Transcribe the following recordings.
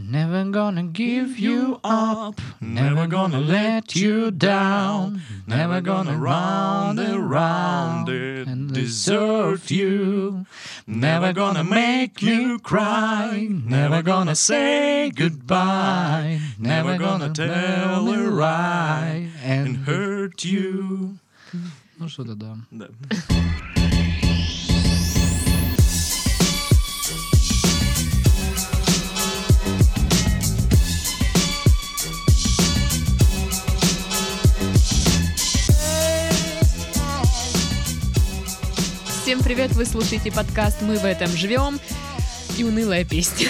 Never gonna give you up, never gonna let you down, never gonna round and round and desert you, never gonna make you cry, never gonna say goodbye, never gonna tell a lie and hurt you. Ну что-то да. Да. Всем привет, вы слушаете подкаст «Мы в этом живем» и унылая песня.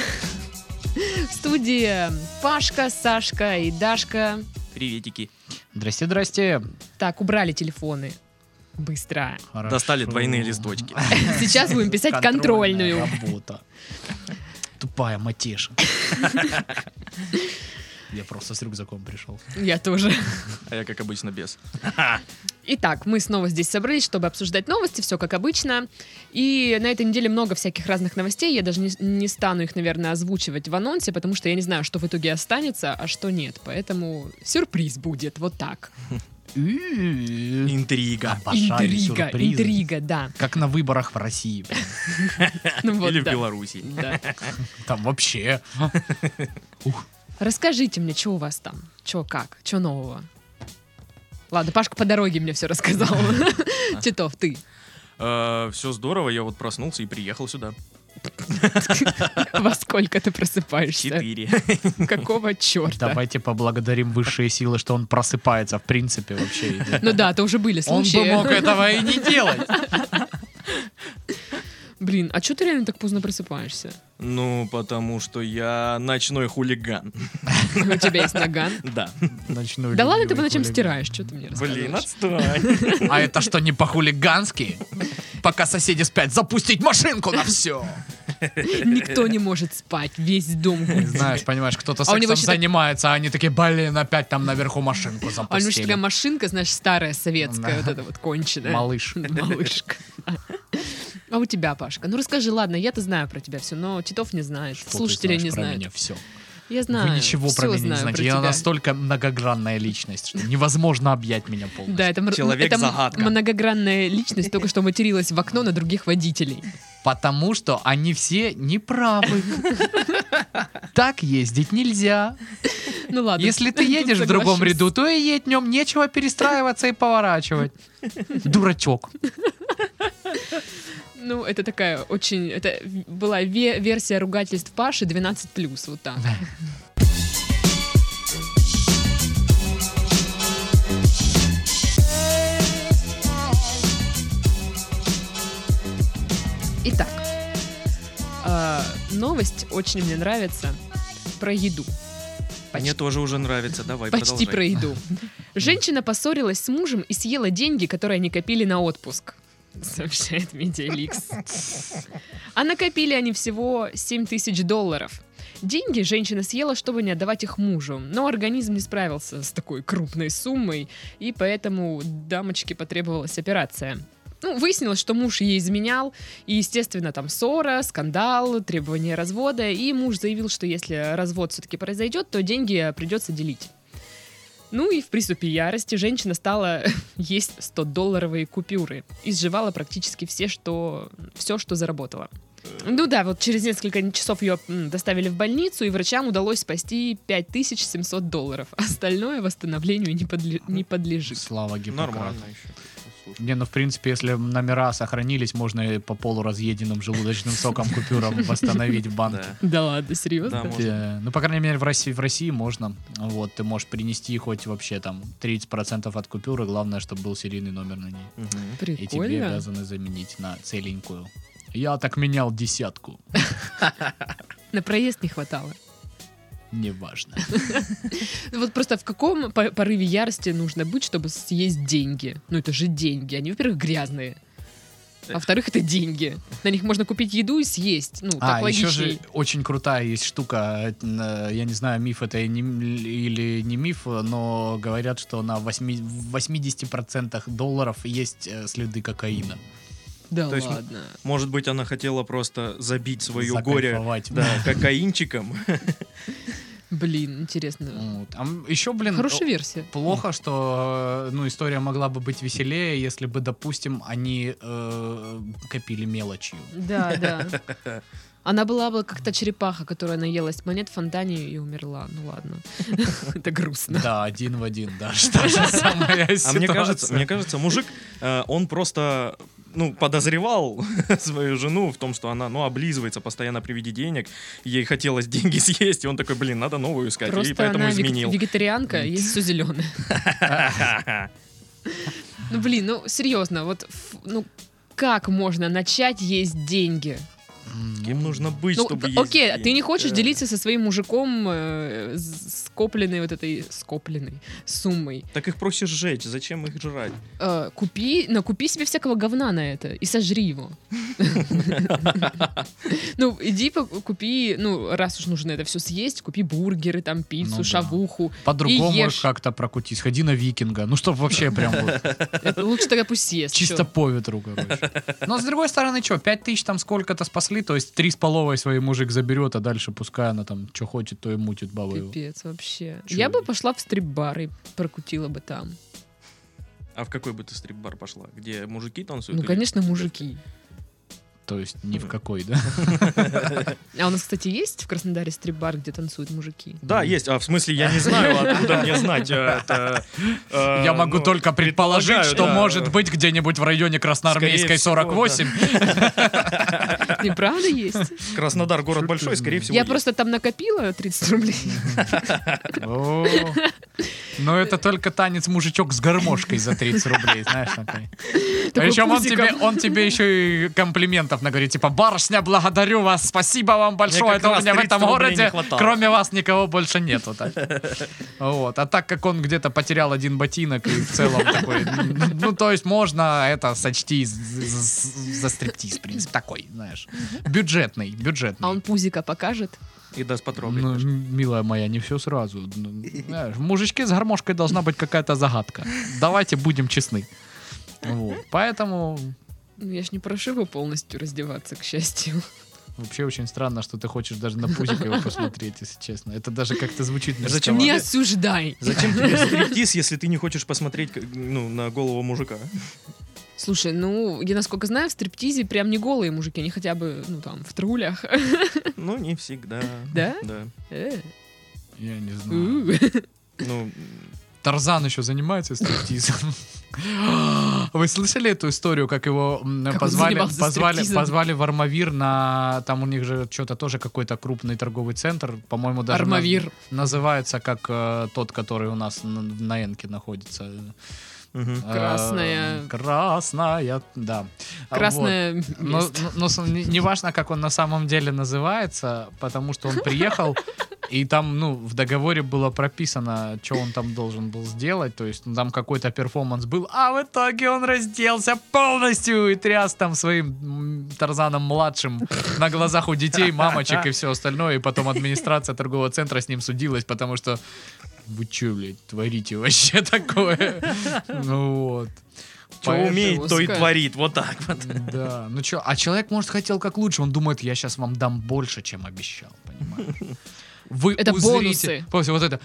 В студии Пашка, Сашка и Дашка. Приветики. Здрасте, здрасте. Так, убрали телефоны. Быстро. Хорошо. Достали двойные листочки. Сейчас будем писать контрольную. работа. Тупая матеша. Я просто с рюкзаком пришел. Я тоже. А я, как обычно, без. Итак, мы снова здесь собрались, чтобы обсуждать новости, все как обычно. И на этой неделе много всяких разных новостей. Я даже не, не стану их, наверное, озвучивать в анонсе, потому что я не знаю, что в итоге останется, а что нет. Поэтому сюрприз будет, вот так. Интрига. Интрига, интрига, да. Как на выборах в России. Ну Или в. Беларуси. Там вообще. Расскажите мне, что у вас там? Что как? Что нового? Ладно, Пашка по дороге мне все рассказал. Титов, ты. Все здорово, я вот проснулся и приехал сюда. Во сколько ты просыпаешься? Четыре. Какого черта? Давайте поблагодарим высшие силы, что он просыпается, в принципе, вообще. Ну да, то уже были Он случаи. бы мог этого и не делать. Блин, а что ты реально так поздно просыпаешься? Ну, потому что я ночной хулиган. У тебя есть наган? Да. Ночной Да ладно, ты по ночам стираешь, что ты мне Блин, рассказываешь? отстой. А это что, не по-хулигански? Пока соседи спят, запустить машинку на все. Никто не может спать, весь дом. Знаешь, понимаешь, кто-то А сексом занимается, а они такие, блин, опять там наверху машинку А у запустили. такая машинка, знаешь, старая, советская, вот эта вот конченая. Малыш. Малышка. А у тебя, Пашка? Ну расскажи, ладно, я-то знаю про тебя все, но Титов не знает, Что слушатели не про знают. меня все. Я знаю. Вы ничего про меня не знаете. Я тебя. настолько многогранная личность, что невозможно объять меня полностью. Да, это, м- это Человек-загадка. многогранная личность только что материлась в окно на других водителей. Потому что они все неправы. Так ездить нельзя. Ну ладно. Если ты едешь в другом ряду, то и едь в нем, нечего перестраиваться и поворачивать. Дурачок. Ну, это такая очень... Это была ве- версия ругательств Паши 12+, вот так. Итак, а, новость очень мне нравится про еду. Мне тоже уже нравится, давай, Почти продолжай. про еду. Женщина поссорилась с мужем и съела деньги, которые они копили на отпуск. Сообщает Медиаликс. А накопили они всего 7 тысяч долларов. Деньги женщина съела, чтобы не отдавать их мужу. Но организм не справился с такой крупной суммой, и поэтому дамочке потребовалась операция. Ну, выяснилось, что муж ей изменял, и, естественно, там ссора, скандал, требование развода, и муж заявил, что если развод все-таки произойдет, то деньги придется делить. Ну и в приступе ярости женщина стала есть 100-долларовые купюры и сживала практически все, что, все, что заработала. Ну да, вот через несколько часов ее доставили в больницу, и врачам удалось спасти 5700 долларов. Остальное восстановлению не, подле- не подлежит. Слава Гиппократу. Нормально еще. Слушай. Не, ну в принципе, если номера сохранились, можно и по полуразъеденным желудочным соком купюрам восстановить в банке. Да. Ладно, серьезно? Э, Ну, по крайней мере, в России, в России можно. Вот, ты можешь принести хоть вообще там 30% от купюры, главное, чтобы был серийный номер на ней. И тебе обязаны заменить на целенькую. Я так менял десятку. На проезд не хватало. Неважно. Вот просто в каком по- порыве ярости нужно быть, чтобы съесть деньги? Ну это же деньги. Они, во-первых, грязные. А во-вторых, это деньги. На них можно купить еду и съесть. Ну, так А, еще же очень крутая есть штука. э, Я не знаю, миф это или не миф, но говорят, что на восьми- в 80% долларов есть э, следы кокаина. Да То есть, ладно. Может быть, она хотела просто забить свое горе да, кокаинчиком. Блин, интересно. Вот. А м- еще, блин, Хорошая версия. плохо, что э, ну, история могла бы быть веселее, если бы, допустим, они э, копили мелочью. Да, да. Она была бы как та черепаха, которая наелась монет в фонтане и умерла. Ну ладно. Это грустно. Да, один в один, да. Та же самая А мне кажется, ситуация. мне кажется, мужик, э, он просто ну, подозревал свою жену в том, что она, ну, облизывается постоянно при виде денег, ей хотелось деньги съесть, и он такой, блин, надо новую искать, и Просто поэтому она изменил. вегетарианка, есть все зеленое. Ну блин, ну серьезно, вот ну как можно начать есть деньги? М, Кем нужно быть, Ну, чтобы т- есть окей, деньги? ты не хочешь Да. делиться со своим мужиком э, с- скопленной вот этой скопленной суммой. Так их проще сжечь, зачем их жрать? Э, купи, накупи себе всякого говна на это и сожри его. Ну, иди купи, ну, раз уж нужно это все съесть, купи бургеры, там, Ну пиццу, да. шавуху. По-другому как-то прокутить. Сходи на викинга. Ну, чтоб вообще прям лучше тогда пусть съест. чисто по ветру, короче. Но с другой стороны, что, пять тысяч там сколько-то росли, то есть три с половой свои мужик заберет, а дальше пускай она там что хочет, то и мутит бабу. Пипец вообще. Чё? Я бы пошла в стрип-бар и прокутила бы там. А в какой бы ты стрип-бар пошла? Где мужики танцуют? Ну, конечно, мужики. То есть ни в какой, да? А у нас, кстати, есть в Краснодаре стрип-бар, где танцуют мужики? Да, есть. А в смысле, я не знаю, откуда мне знать. Э, э, я могу ну, только предположить, что может быть где-нибудь в районе Красноармейской 48. бесплатные, правда есть? Краснодар город большой, скорее всего. Я просто там накопила 30 рублей. Но это только танец мужичок с гармошкой за 30 рублей, знаешь. Причем а он тебе, он тебе еще и комплиментов наговорит, типа, барышня, благодарю вас, спасибо вам большое, это у меня в этом городе, кроме вас никого больше нету. Вот. А так как он где-то потерял один ботинок и в целом такой, ну, то есть можно это сочти за стриптиз, в принципе, такой, знаешь бюджетный, бюджетный. А он пузика покажет? И даст потрогать. Ну, милая моя, не все сразу. Ну, в мужичке с гармошкой должна быть какая-то загадка. Давайте будем честны. Вот. Поэтому Ну, я ж не прошу его полностью раздеваться, к счастью. вообще очень странно, что ты хочешь даже на пузик его посмотреть, если честно. Это даже как-то звучит Зачем мерзковато. Не осуждай. Зачем тебе стриптиз, если ты не хочешь посмотреть ну, на голову мужика? Слушай, ну, я насколько знаю, в стриптизе прям не голые мужики, они хотя бы, ну, там, в трулях. Ну, не всегда. Да? Да. Э, Я не знаю. Ну, Тарзан еще занимается стриптизом. Вы слышали эту историю, как его Как позвали, позвали, стриптизом? позвали в Армавир на... Там у них же что-то тоже какой-то крупный торговый центр, по-моему, даже... Армавир. Называется как э, тот, который у нас на, на Энке находится. Мгм. Красная. Э, красная, да. А, Красное вот. Но, место. но- но с- не, не важно, как он на самом деле называется, потому что он приехал, и там, ну, в договоре было прописано, что он там должен был сделать, то есть ну, там какой-то перформанс был, а в итоге он разделся полностью и тряс там своим м, Тарзаном младшим на глазах у детей, мамочек и все остальное, и потом администрация торгового центра с ним судилась, потому что вы че, блядь, творите вообще такое? Ну вот. Что умеет, то и творит. Вот так вот. Да, ну что, а человек, может, хотел как лучше, он думает, я сейчас вам дам больше, чем обещал, понимаешь? Вы Это узрите- бонусы. После вот это.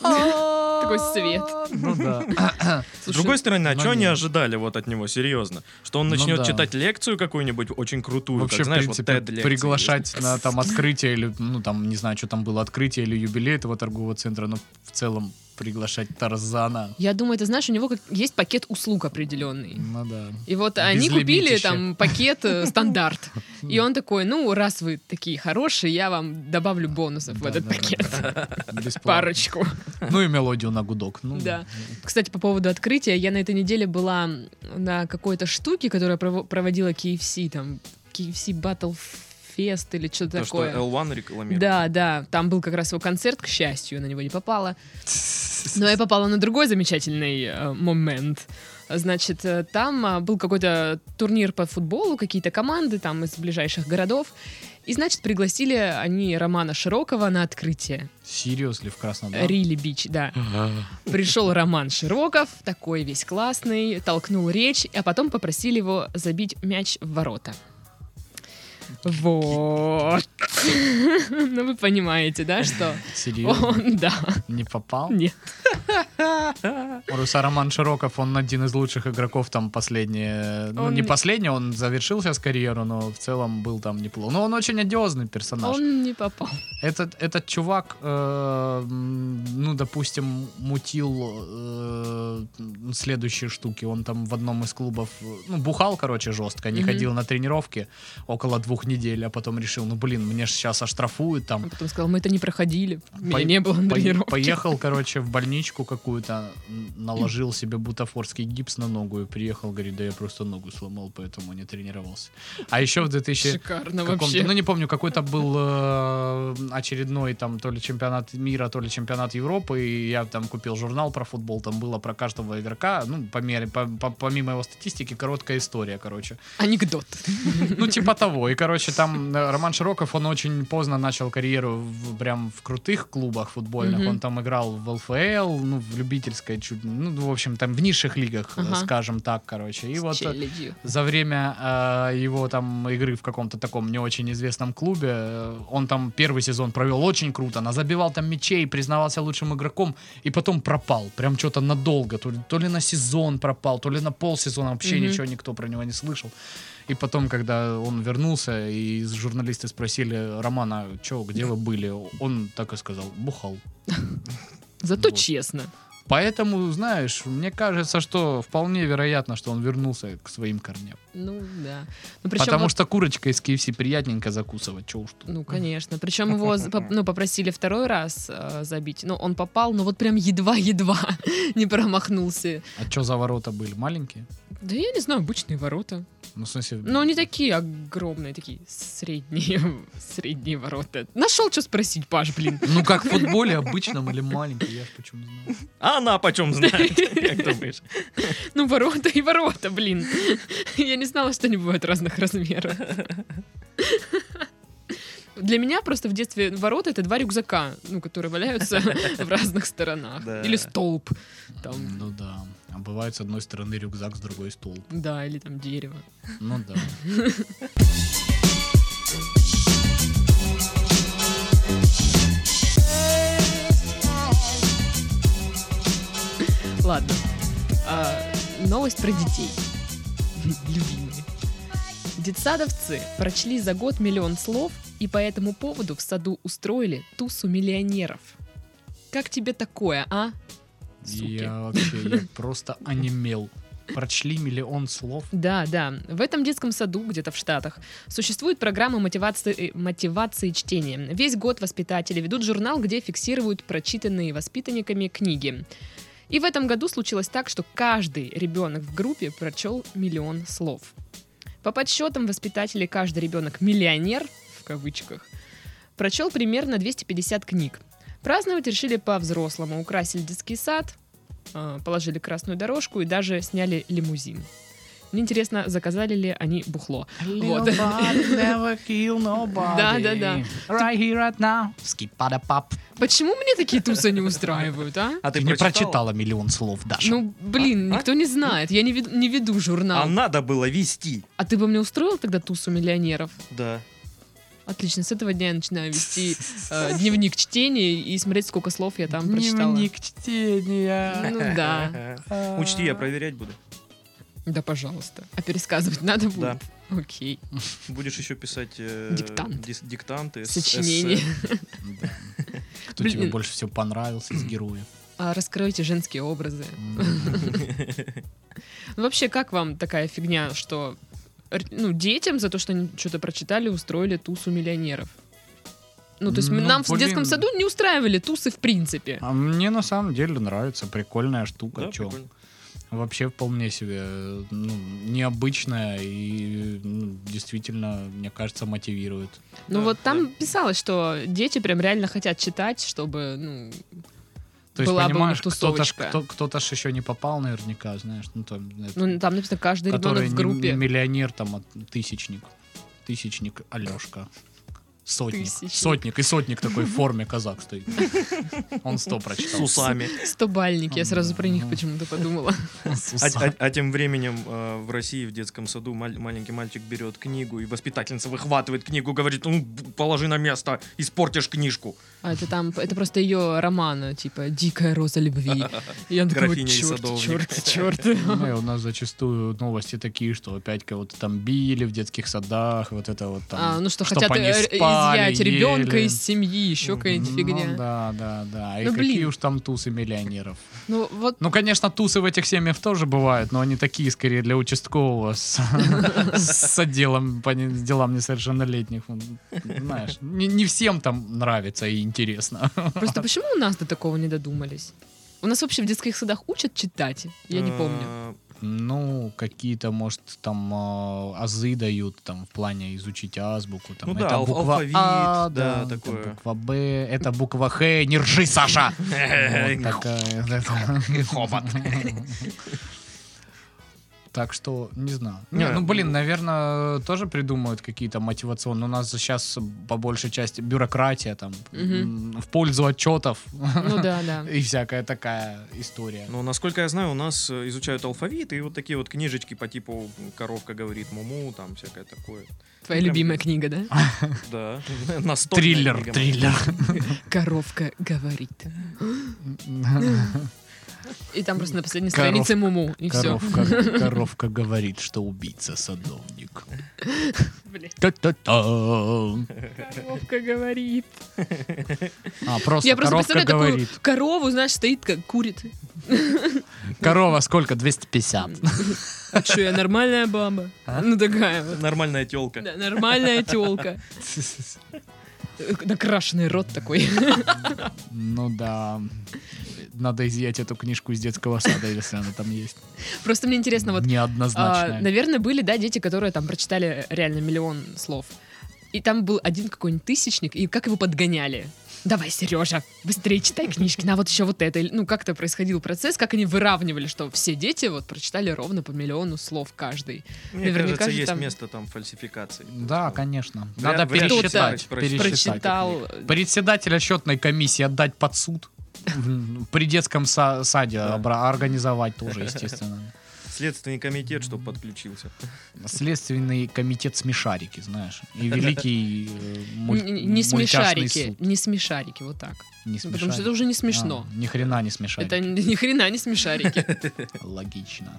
Такой свет. Ну да. С другой стороны, а что они ожидали вот от него, серьезно? Что он Ну начнет да. читать лекцию какую-нибудь очень крутую, Вообще, как, в знаешь, вот принципе, приглашать на там открытие или, ну там, не знаю, что там было, открытие или юбилей этого торгового центра, но в целом приглашать Тарзана. Я думаю, ты знаешь, у него как- есть пакет услуг определенный. Ну да. И вот они купили Безлимитище. там пакет э, стандарт. И он такой, ну, раз вы такие хорошие, я вам добавлю бонусов в этот пакет. Парочку. Ну и мелодию на гудок. Ну, Да. Кстати, по поводу открытия, я на этой неделе была на какой-то штуке, которая прово- проводила KFC, там, KFC Battle Fest или что-то То, что такое. L1 рекламирует. Да, да, там был как раз его концерт, к счастью, я на него не попала. Но я попала на другой замечательный э, момент. Значит, э, там а, был какой-то турнир по футболу, какие-то команды там из ближайших городов. И, значит, пригласили они Романа Широкого на открытие. Серьезно в Краснодаре? Рили Бич, да. Пришел Роман Широков, такой весь классный, толкнул речь, а потом попросили его забить мяч в ворота. Вот. Ну, вы понимаете, да, что Серьезно? он, да, Не попал? нет. Руса Роман Широков, он один из лучших игроков там последние... Ну, не последний, он завершил сейчас карьеру, но в целом был там неплохо. Но он очень одиозный персонаж. Он не попал. Этот, этот чувак, э, ну, допустим, мутил э, следующие штуки. Он там в одном из клубов, ну, бухал, короче, жестко, не ходил на тренировки около двух недель, а потом решил, ну, блин, мне же сейчас оштрафуют там. А потом сказал, мы это не проходили. Меня По- не было на По- тренировке. Поехал, короче, в больничку какую-то, наложил себе бутафорский гипс на ногу и приехал, говорит, да я просто ногу сломал, поэтому не тренировался. А еще в 2000... Шикарно вообще. ну не помню, какой-то был э, очередной там то ли чемпионат мира, то ли чемпионат Европы, и я там купил журнал про футбол, там было про каждого игрока, ну, по мере, по- по- помимо его статистики, короткая история, короче. Анекдот. Ну, типа того. И, короче, там э, Роман Широков, он очень поздно начал карьеру в- прям в крутых клубах футбольных. Мгм. Он там играл в ЛФЛ, ну, в любительской чуть, ну, в общем, там в низших лигах, Ага. скажем так, короче. И С вот э, челядью. за время э, его там игры в каком-то таком не очень известном клубе, э, он там первый сезон провел очень круто, назабивал там мячей, признавался лучшим игроком, и потом пропал, прям что-то надолго, то ли, то ли на сезон пропал, то ли на полсезона, вообще Мгм. ничего никто про него не слышал. И потом, когда он вернулся, и журналисты спросили Романа, что, где вы были, он так и сказал, бухал. Зато честно. Поэтому, знаешь, мне кажется, что вполне вероятно, что он вернулся к своим корням. Ну, да. Ну, причем Потому вот- что курочка из KFC приятненько закусывать, чё уж тут. Ну, конечно. Причем его ну, попросили второй раз э, забить. Ну, он попал, но вот прям едва-едва не промахнулся. А что за ворота были? Маленькие? Да я не знаю, обычные ворота. Ну, в смысле... Но они такие огромные, такие средние, средние ворота. Нашел, что спросить, Паш, блин. Ну, как в футболе обычном или маленькие, я ж почему знаю. А она почем знает, как думаешь? Ну, ворота и ворота, блин. Я не знала, что они бывают разных размеров. Для меня просто в детстве ворота это два рюкзака, ну, которые валяются в разных сторонах. Да. Или столб. Там, Ну да. А бывает с одной стороны рюкзак, с другой стол. да, или там дерево. Ну да. Ладно. А, новость про детей. Любимые. Детсадовцы прочли за год миллион слов и по этому поводу в саду устроили тусу миллионеров. Как тебе такое, а? Суки. Я вообще, я просто онемел. Прочли миллион слов. Да, да. В этом детском саду, где-то в Штатах, существует программа мотивации, э, мотивации чтения. Весь год воспитатели ведут журнал, где фиксируют прочитанные воспитанниками книги. И в этом году случилось так, что каждый ребенок в группе прочел миллион слов. По подсчетам воспитателей, каждый ребенок миллионер, в кавычках, прочел примерно 250 книг. Праздновать решили по-взрослому. Украсили детский сад, э, положили красную дорожку и даже сняли лимузин. Мне интересно, заказали ли они бухло. Вот. never kill nobody. Да, да, да. Right here, right now. Skip-a-da-pap. Почему мне такие тусы не устраивают, а? А Ты не прочитала миллион слов, Даша. Ну, блин, А? никто не знает. Я не веду, не веду журнал. А надо было вести. А ты бы мне устроил тогда тусу миллионеров? Да. Отлично, с этого дня я начинаю вести э, дневник чтения и смотреть, сколько слов я там прочитала. Дневник чтения. Ну да. Учти, я проверять буду. Да, пожалуйста. А пересказывать надо будет? Да. Окей. Будешь еще писать э, Диктант. дис- диктанты. Да. Кто тебе больше всего понравился из героев? А раскройте женские образы. Вообще, как вам такая фигня, что ну, детям за то, что они что-то прочитали, устроили тусу миллионеров? Ну, то есть Ну, нам в блин. детском саду не устраивали тусы в принципе. А мне на самом деле нравится, прикольная штука. Да, чё. прикольно. Вообще вполне себе ну, необычная и ну, действительно, мне кажется, мотивирует. Ну Да, вот там да. писалось, что дети прям реально хотят читать, чтобы, ну, То есть, была бы понимаешь, кто-то, ж- кто, кто-то ж еще не попал наверняка, знаешь, ну, там, это, Ну, там написано, каждый ребенок в группе. не миллионер, там, от- тысячник. Тысячник Алешка. Сотник. Тысячник. Сотник. И сотник такой в форме казак стоит. Он сто прочитал. С усами. Стобальники, я сразу про них почему-то подумала. А, а- а тем временем э, в России в детском саду маленький мальчик берет книгу, и воспитательница выхватывает книгу, говорит, ну, положи на место, испортишь книжку. А это там, это просто ее роман, типа «Дикая роза любви». И он такой, черт, садовник». черт, черт. Ну, у нас зачастую новости такие, что опять кого-то там били в детских садах, вот это вот там. А, ну что, хотят они э, спали, изъять ребенка из семьи, еще какая-нибудь Ну фигня. да, да, да. И Ну, какие уж там тусы миллионеров. Ну вот Ну, конечно, тусы в этих семьях тоже бывают, но они такие скорее для участкового с, с отделом по делам несовершеннолетних. Он, Знаешь, не, не всем там нравится и интересно. просто почему у нас до такого не додумались? У нас вообще в детских садах учат читать? Я не помню. Э, Ну, какие-то, может, там а, азы дают, там, в плане изучить азбуку. Там, Ну да, это алф- буква алфавит, А, да, это такое. буква Б, это буква Х, не ржи, Саша! Хобот. Так что, не знаю. Не, Не, ну, блин, ну- наверное, тоже придумают какие-то мотивационные. У нас сейчас по большей части бюрократия там м, в пользу отчетов Ну да, да. и всякая такая история. Ну, насколько я знаю, у нас изучают алфавит, и вот такие вот книжечки по типу «Коровка говорит муму», там всякое такое. Твоя Прям- любимая книга, да? Да, настольная Триллер, триллер. Коровка говорит. И там просто на последней Коров- странице муму, и все. Коровка, коровка говорит, что убийца садовник. Коровка говорит. А, просто Я просто коровка представляю такую говорит. корову, знаешь, стоит, как курит. Корова сколько? 250. А что, я нормальная баба? А? Ну такая вот. Нормальная телка. Да, нормальная телка. Накрашенный рот такой. Ну да. Надо изъять эту книжку из детского сада, если она там есть. Просто мне интересно, вот, а, Неоднозначная. наверное, были, да, дети, которые там прочитали реально миллион слов. И там был один какой-нибудь тысячник, и как его подгоняли. Давай, Сережа, быстрее читай книжки, на вот еще вот это. Ну, как-то происходил процесс, как они выравнивали, что все дети вот прочитали ровно по миллиону слов каждый. Мне Наверняка кажется, же есть там- место там фальсификации. Да, конечно. Надо вряд пересчитать. пересчитать. Прочитал. Председателя счетной комиссии отдать под суд. При детском са- саде организовать тоже, естественно. Следственный комитет, чтобы подключился. Следственный комитет смешарики, знаешь. И великий э, муль- Не смешарики, суд. не смешарики, вот так. Не Потому что это уже не смешно. А, ни хрена не смешарики. Это ни хрена не смешарики. Логично.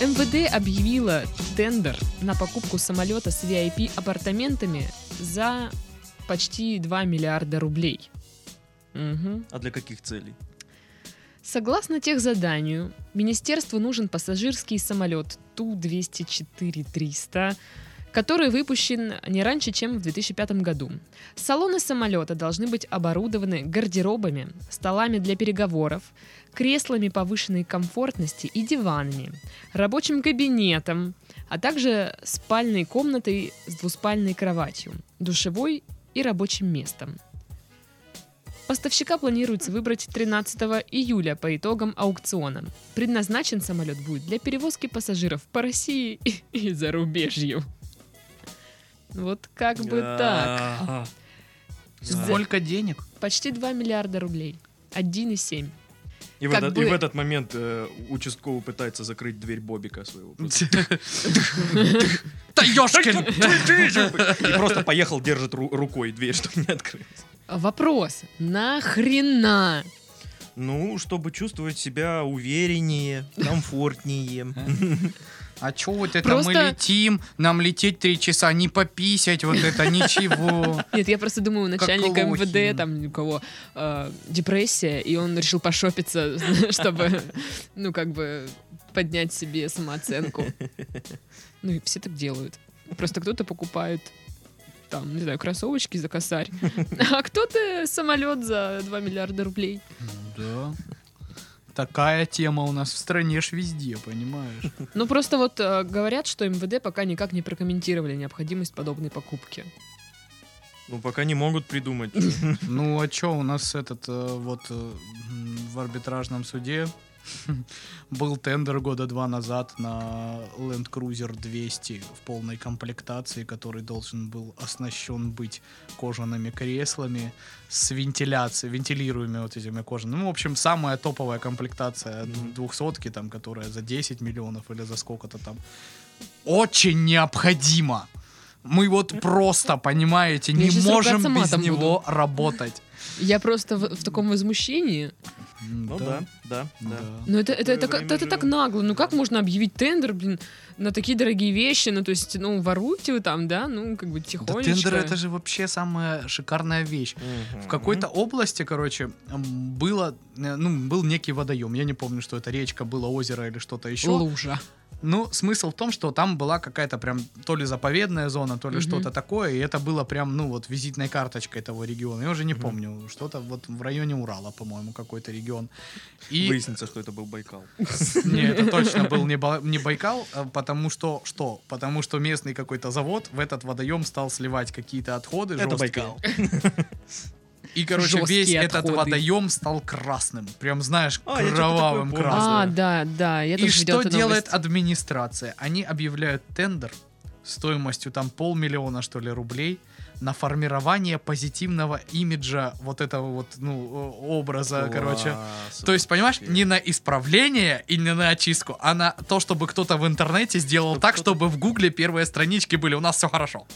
МВД объявила тендер на покупку самолета с VIP-апартаментами за почти 2 миллиарда рублей. Мгм. А для каких целей? Согласно тех заданию, министерству нужен пассажирский самолет Ту-204-300, который выпущен не раньше, чем в 2005 году. Салоны самолета должны быть оборудованы гардеробами, столами для переговоров, креслами повышенной комфортности и диванами, рабочим кабинетом, а также спальной комнатой с двуспальной кроватью, душевой и рабочим местом. Поставщика планируется выбрать 13 июля по итогам аукциона. Предназначен самолет будет для перевозки пассажиров по России и, и зарубежью. Вот как бы так. Сколько денег? Почти 2 миллиарда рублей. 1,7. И в, этот, бы- и в этот момент э, участковый пытается закрыть дверь Бобика своего. Просто. Да ёшкин! И просто поехал, держит ру- рукой дверь, чтобы не открылась. Вопрос. Нахрена? Ну, чтобы чувствовать себя увереннее, комфортнее. А чё вот это Просто- мы летим, нам лететь три часа, не пописать, вот это ничего. Нет, я просто думаю, начальник Как лохи. МВД, там у кого э, депрессия, и он решил пошопиться, чтобы, ну, как бы поднять себе самооценку. Ну, и все так делают. Просто кто-то покупает там, не знаю, кроссовочки за косарь, а кто-то самолет за 2 миллиарда рублей. Да. Такая тема у нас в стране ж везде, понимаешь? Ну, просто вот э, говорят, что МВД пока никак не прокомментировали необходимость подобной покупки. Ну, пока не могут придумать. Ну, а чё, у нас этот э, вот э, в арбитражном суде был тендер года два назад на Land Cruiser 200 в полной комплектации, который должен был оснащен быть кожаными креслами с вентиляцией, вентилируемыми вот этими кожаными. Ну, в общем, самая топовая комплектация двухсотки, там, которая за 10 миллионов или за сколько-то там. Очень необходимо. Мы вот просто, понимаете, Я не можем без него работать. Я просто в, в таком возмущении. Ну да, да, да. Ну, это, это, это, это, это так нагло. Ну, как можно объявить тендер, блин, на такие дорогие вещи? Ну, то есть, ну, воруйте вы там, да? Ну, как бы Да тихонечко. тендер это же вообще самая шикарная вещь. Мгм. В какой-то области, короче, было, э, ну, был некий водоем. Я не помню, что это речка, было озеро или что-то еще. Лужа. Ну, смысл в том, что там была какая-то прям то ли заповедная зона, то ли Мгм. что-то такое, и это было прям, ну, вот визитной карточкой того региона. Я уже не Мгм. помню, что-то вот в районе Урала, по-моему, какой-то регион. И Выяснится, что это был Байкал. Не, это точно был не, Ба- не Байкал, а потому что что? Потому что местный какой-то завод в этот водоем стал сливать какие-то отходы. Это. Байкал. И, короче, Жесткие весь этот отходы. водоем стал красным. Прям, знаешь, А, кровавым красным. А, да, да. Я И что делает новость. администрация? Они объявляют тендер стоимостью там полмиллиона, что ли, рублей на формирование позитивного имиджа вот этого вот, ну, образа, короче. Класс То есть, понимаешь, вообще. не на исправление и не на очистку, а на то, чтобы кто-то в интернете сделал Чтобы так, чтобы в Гугле первые странички были. У нас все хорошо.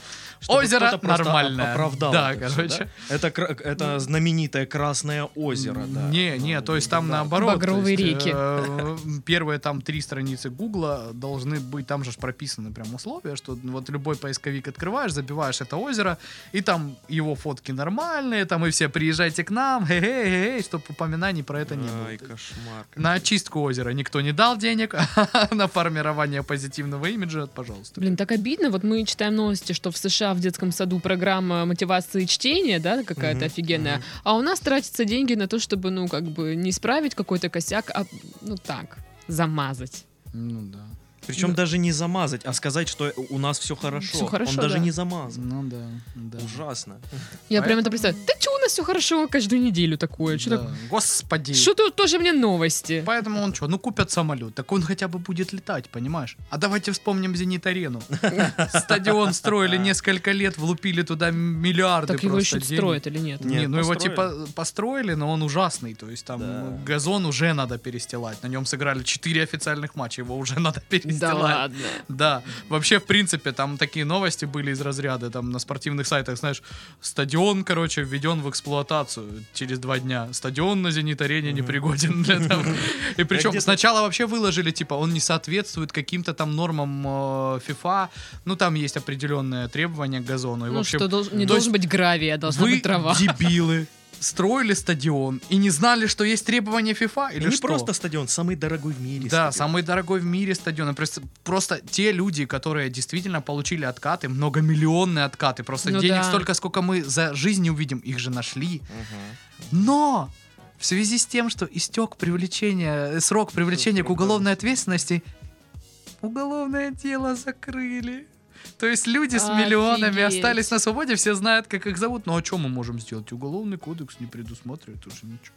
Чтобы Озеро нормальное. оправдал Да, это короче. да? Это, это знаменитое Красное озеро, да. Не, не, Ну, то есть там да. наоборот. Багровые есть, реки. э, Первые там три страницы Гугла должны быть, там же прописаны прям условия, что вот любой поисковик открываешь, забиваешь это озеро, и там его фотки нормальные, там и все приезжайте к нам, чтобы упоминаний про это не было. Ай, кошмар. На очистку озера никто не дал денег, а на формирование позитивного имиджа, пожалуйста. Блин, так обидно. Вот мы читаем новости, что в США в детском саду программа мотивации чтения, да, какая-то офигенная. А у нас тратятся деньги на то, чтобы, ну, как бы не исправить какой-то косяк, а, ну, так, замазать. Ну да. Причем Ну. даже не замазать, а сказать, что у нас все хорошо. Всё хорошо, Он даже да. не замазан. Ну да, да. Ужасно. Я прям это Поэтому- представляю. Да что у нас все хорошо каждую неделю такое? Что Да. Господи. Что тут тоже мне новости? Поэтому он что, ну купят самолет, так он хотя бы будет летать, понимаешь? А давайте вспомним Зенит-арену. Стадион строили несколько лет, влупили туда миллиарды Так его просто еще денег. строят или нет? Не, Нет, ну его типа построили, но он ужасный. То есть там Да. газон уже надо перестилать. На нем сыграли 4 официальных матча, его уже надо Да перестилать. ладно. Да, вообще, в принципе, там такие новости были из разряда, там на спортивных сайтах, знаешь, стадион, короче, введен в эксплуатацию через два дня. Стадион на Зенит-арене непригоден для того. И причем сначала вообще выложили, типа, он не соответствует каким-то там нормам э, FIFA. Ну, там есть определенные требования к газону. И, Ну общем, что, не должен быть гравий, а должна быть трава. дебилы. Строили стадион и не знали, что есть требования FIFA И или не что? просто стадион, самый дорогой в мире. Да, стадион. самый дорогой в мире стадион. Просто, просто те люди, которые действительно получили откаты, многомиллионные откаты, просто Ну денег да. столько, сколько мы за жизнь не увидим, их же нашли. Мгм. Но в связи с тем, что истек привлечения, э, срок привлечения к уголовной ответственности, уголовное дело закрыли. То есть люди с миллионами Офигеть. остались на свободе, все знают, как их зовут. Ну а что мы можем сделать? Уголовный кодекс не предусматривает уже ничего.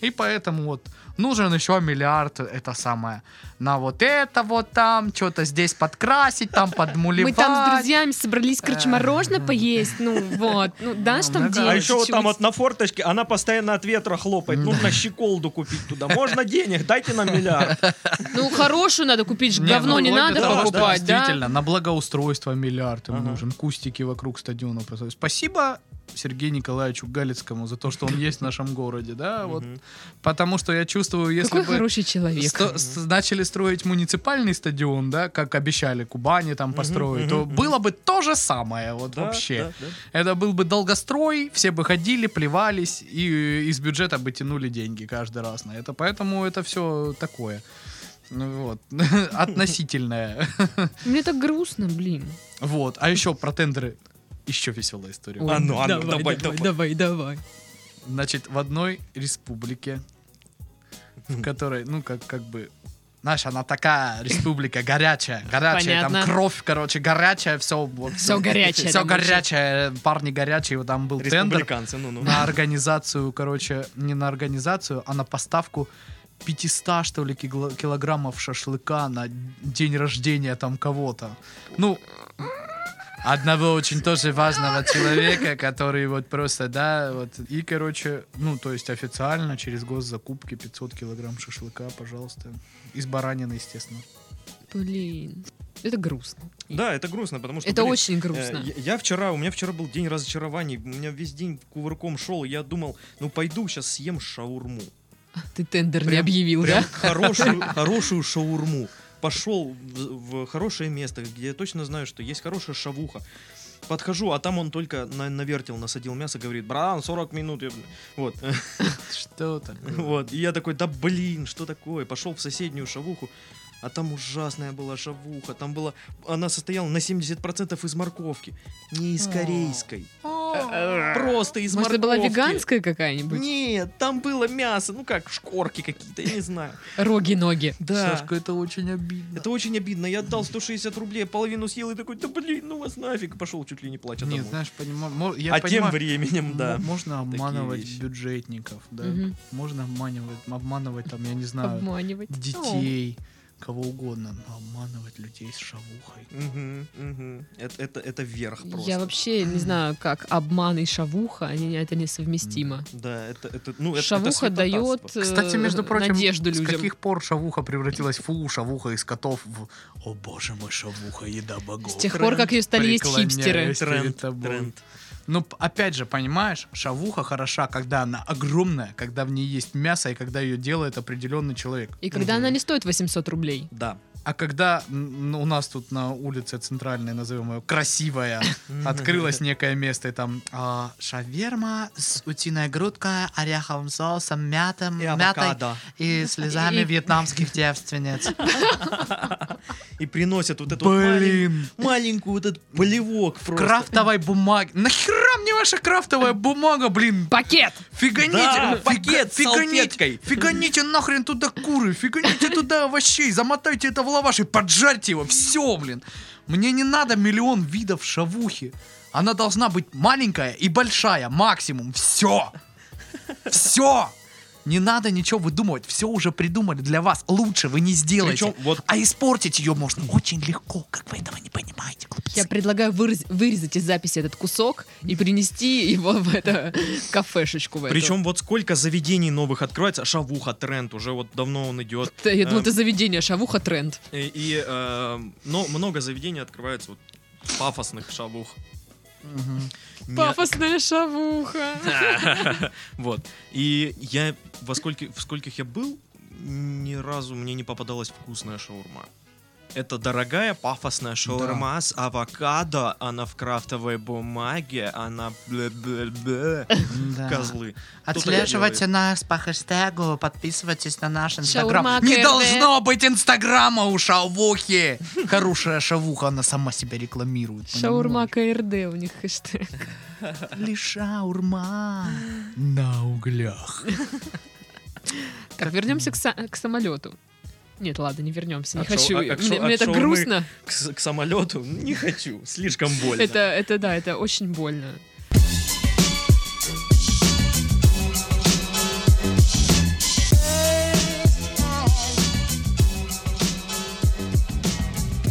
И поэтому вот нужен еще миллиард, это самое, на вот это вот там, что-то здесь подкрасить, там Мы подмулевать. там с друзьями собрались, короче, мороженое поесть. Ну вот. Ну дашь там Ну, да. делать? А еще вот там вот на форточке, она постоянно от ветра хлопает. Нужно щеколду купить туда. Можно денег, дайте нам миллиард. Ну хорошую надо купить, говно ну, не надо что покупать, да? Действительно, на благоустройство миллиард им нужен. Кустики вокруг стадиона. Спасибо Сергею Николаевичу Галицкому за то, что он есть в нашем городе, да, вот. Потому что я чувствую, если Какой бы хороший человек. сто- с- начали строить муниципальный стадион, да, как обещали Кубани там построить, то было бы то же самое, вот Да, вообще. да, да. Это был бы долгострой, все бы ходили, плевались, и из бюджета бы тянули деньги каждый раз на это. Поэтому это все такое. Ну вот, относительное. Мне так грустно, блин. Вот, а еще про тендеры еще веселая история. А ну, а ну, давай, давай. давай, давай. Значит, в одной республике в которой, ну, как, как бы, знаешь, она такая республика горячая, горячая, Понятно. там кровь, короче, горячая, все. Вот, Всё горячее Все там вообще. горячее, парни горячие, вот там был тендер Республиканцы, ну-ну. на организацию, короче, не на организацию, а на поставку 500, что ли, кило- килограммов шашлыка на день рождения там кого-то. Ну, одного очень тоже важного человека, который вот просто, да, вот, и, короче, ну, то есть официально через госзакупки 500 килограмм шашлыка, пожалуйста, из баранины, естественно. Блин. Это грустно. Да, это грустно, потому что... Это блин, очень э, грустно. Я, я вчера, у меня вчера был день разочарований, у меня весь день кувырком шел, и я думал, ну пойду сейчас съем шаурму. Ты тендер не прям- объявил, Прям да? хорошую, хорошую шаурму. Пошел в, в хорошее место, где я точно знаю, что есть хорошая шавуха. Подхожу, а там он только на, навертел, насадил мясо, говорит, бран, 40 минут. Я- Вот. Что такое? Вот. И я такой, да блин, что такое? Пошел в соседнюю шавуху, а там ужасная была шавуха. Там была... Она состояла на 70% из морковки. Не из корейской. Просто из Может, это морковки. была веганская какая-нибудь? Нет, там было мясо, ну как, шкорки какие-то, я не знаю. Роги-ноги. Да. Сашка, это очень обидно. Это очень обидно. Я отдал 160 рублей, половину съел и такой, да блин, ну вас нафиг. Пошел чуть ли не плача домой. знаешь, понимаю, я а понимаю, тем временем, да. м- можно обманывать вещи. бюджетников, да. Мгм. Можно обманывать, обманывать там, я не знаю, Обманивать. детей, кого угодно, но обманывать людей с шавухой. Мгм, мгм. Это, это, это верх просто. Я вообще не знаю, как обман и шавуха, они, это несовместимо. Да, это, это, ну, это, это Шавуха святотатство. дает э, Кстати, между прочим, надежду с людям. каких пор шавуха превратилась в фу, шавуха из котов в «О боже мой, шавуха, еда богов». С тех пор, как ее стали есть хипстеры. Тренд, тренд. Ну, п- опять же, понимаешь, шавуха хороша, когда она огромная, когда в ней есть мясо и когда ее делает определенный человек. И когда Мгм. она не стоит 800 рублей. Да. А когда ну, у нас тут на улице центральной, назовем ее, красивая, открылось некое место, и там а, шаверма с утиной грудкой, ореховым соусом, мятом, И мятой и слезами И- вьетнамских девственниц. И приносят вот эту малень- Блин, маленькую вот этот полевок просто. крафтовой бумаги. Нахера мне ваша крафтовая бумага, блин? Пакет! Фиганите, Да, фига- пакет с фиганите, салфеткой. фиганите нахрен туда куры, фиганите туда овощей, замотайте это в лаваш и поджарьте его, все, блин. Мне не надо миллион видов шавухи. Она должна быть маленькая и большая, максимум, все. Все. Не надо ничего выдумывать, все уже придумали для вас. Лучше вы не сделаете. Причем вот А испортить ее можно очень легко, как вы этого не понимаете. глупцы. Я предлагаю выраз- вырезать из записи этот кусок и принести его в это кафешечку. В эту. Причем вот сколько заведений новых открывается. Шавуха, тренд, уже вот давно он идет. Я думала, Эм, это заведение, шавуха тренд. И, и, э, но много заведений открывается вот пафосных шавух. Не- Пафосная шавуха. Вот. И я во скольких я был, ни разу мне не попадалась вкусная шаурма. Это дорогая пафосная шаурма с авокадо, она в крафтовой бумаге, она бле-бле-бле. Да. Козлы. Отслеживайте нас по хэштегу, подписывайтесь на наш инстаграм. Не должно быть инстаграма у шавухи. Хорошая шавуха, она сама себя рекламирует. Шаурма КРД у них хэштег. Лишь шаурма на углях. Так, вернемся к, к самолету. Нет, ладно, не вернемся. Не От шау- хочу. а- от Мне, шау- мне от так грустно. К, к самолету не хочу, слишком больно. Это, это да, это очень больно.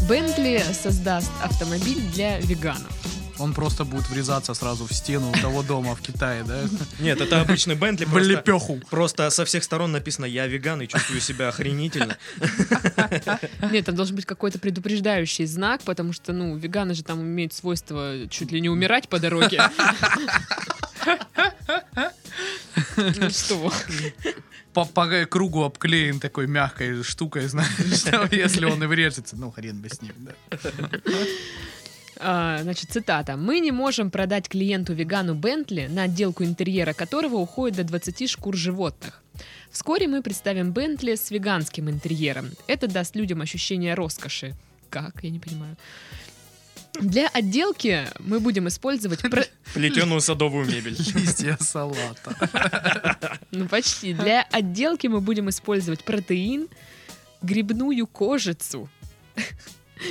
Бентли создаст автомобиль для веганов. Он просто будет врезаться сразу в стену у того дома в Китае, да? Нет, это обычный Бентли. В Просто, лепеху. просто со всех сторон написано «Я веган» и чувствую себя охренительно. Нет, там должен быть какой-то предупреждающий знак, потому что, ну, веганы же там имеют свойство чуть ли не умирать по дороге. Ну что? По, по кругу обклеен такой мягкой штукой, знаешь, если он и врежется, ну хрен бы с ним, да. А, Значит, цитата. «Мы не можем продать клиенту-вегану Бентли, на отделку интерьера которого уходит до 20 шкур животных. Вскоре мы представим Бентли с веганским интерьером. Это даст людям ощущение роскоши». Как? Я не понимаю. Для отделки мы будем использовать... про- Плетеную садовую мебель. Листья салата. Ну, почти. Для отделки мы будем использовать протеин, грибную кожицу,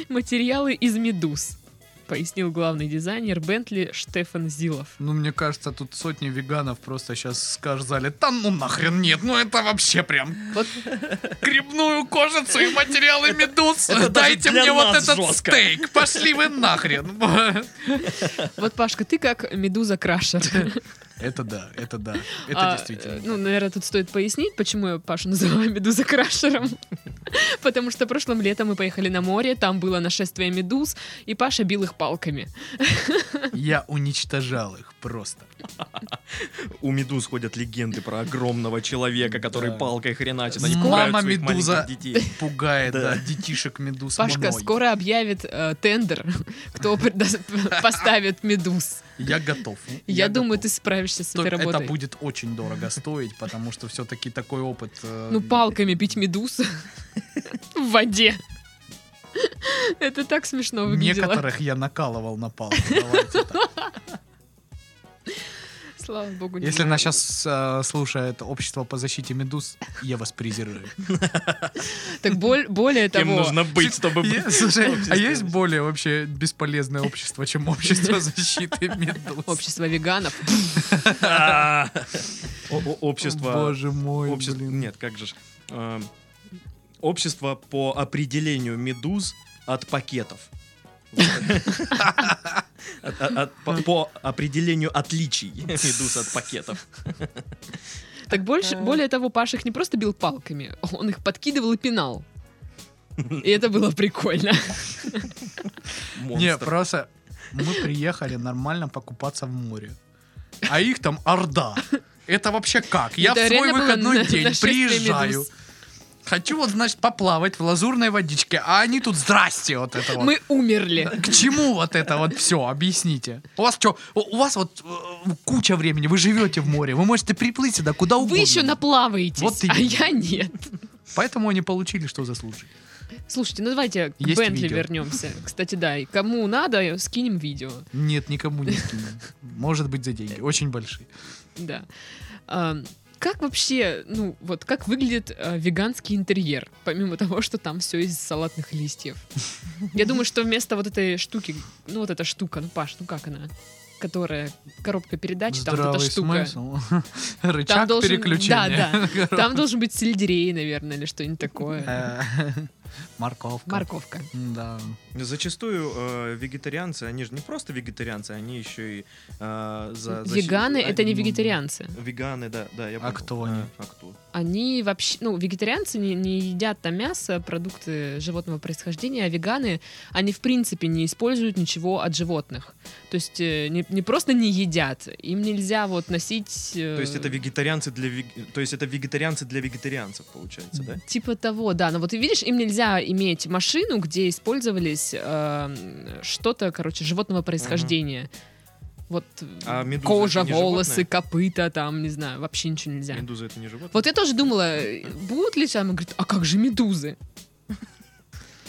материалы из медуз, пояснил главный дизайнер Бентли Штефан Зилов. Ну, мне кажется, тут сотни веганов просто сейчас сказали, да ну нахрен нет, ну это вообще прям Вот грибную кожицу и материалы медуз. Дайте мне вот этот жестко. стейк. Пошли вы нахрен. Вот, Пашка, ты как медуза-крашер. Это да, это да. Это А, действительно. Ну, наверное, тут стоит пояснить, почему я Пашу называю медуза-крашером. Потому что прошлым летом мы поехали на море, там было нашествие медуз, и Паша бил их палками. Я уничтожал их просто. У медуз ходят легенды про огромного человека, который палкой хреначит. Они Мама медуза. детей. Пугает, Да. детишек медуз Пашка мной. скоро объявит э, тендер, кто поставит медуз. Я готов. Я, думаю, ты готов. справишься с этой Только это работой. будет очень дорого стоить, потому что все-таки такой опыт... э, Ну, палками бить медуз в воде. Это так смешно выглядело. Некоторых я накалывал на палку. Слава богу. не Если нас сейчас слушает общество по защите медуз, я вас презираю. Так бол- более Кем того, нужно быть, чтобы... Е- Слушай, а есть более вообще бесполезное общество, чем общество защиты медуз? общество веганов. А. Общество... Боже мой, Общество... блин. Нет, как же ж. Э, Общество по определению медуз от пакетов. По- определению отличий медуз от пакетов. Так больше, более того, Паша их не просто бил палками, он их подкидывал и пинал. И это было прикольно. Не, просто мы приехали нормально покупаться в море. А их там орда. Это вообще как? Я Это в свой выходной день приезжаю. медуз. Хочу вот, значит, поплавать в лазурной водичке, а они тут здрасте вот это вот. Мы умерли. К чему вот это вот все? Объясните. У вас что? У вас вот э, куча времени, вы живете в море, вы можете приплыть сюда куда угодно. Вы еще наплаваетесь, Вот а я нет. Поэтому они получили, что заслужили. Слушайте, ну давайте к Есть Бентли видео. вернемся. Кстати, да, и кому надо, скинем видео. Нет, никому не скинем. Может быть, за деньги. Очень большие. Да. Как вообще, ну, вот как выглядит э, веганский интерьер, помимо того, что там все из салатных листьев? Я думаю, что вместо вот этой штуки, ну, вот эта штука, ну, Паш, ну как она? Которая коробка передач, там вот эта Здравый штука. смысл. Рычаг должен- переключения. Да, Там должен быть сельдерей, наверное, или что-нибудь такое. Морковка. Морковка. Да. Зачастую э, вегетарианцы, они же не просто вегетарианцы, они еще и э, за, за- Веганы а, это не ну, вегетарианцы. Веганы, да, да, я А кто они? А, а кто? Они вообще, ну, вегетарианцы не, не едят там мясо, продукты животного происхождения, а веганы, они в принципе не используют ничего от животных. То есть э, не, не просто не едят, им нельзя вот носить... э, То есть это вегетарианцы для вег- то есть это вегетарианцы для вегетарианцев получается, да? Типа того, да. Но вот и видишь, им нельзя иметь машину, где использовались э, что-то, короче, животного происхождения. Вот э, А медуза кожа, это не волосы, животное? копыта, там, не знаю, вообще ничего нельзя. Медуза это не животное. Вот я тоже думала, будут ли там, говорит, а как же медузы?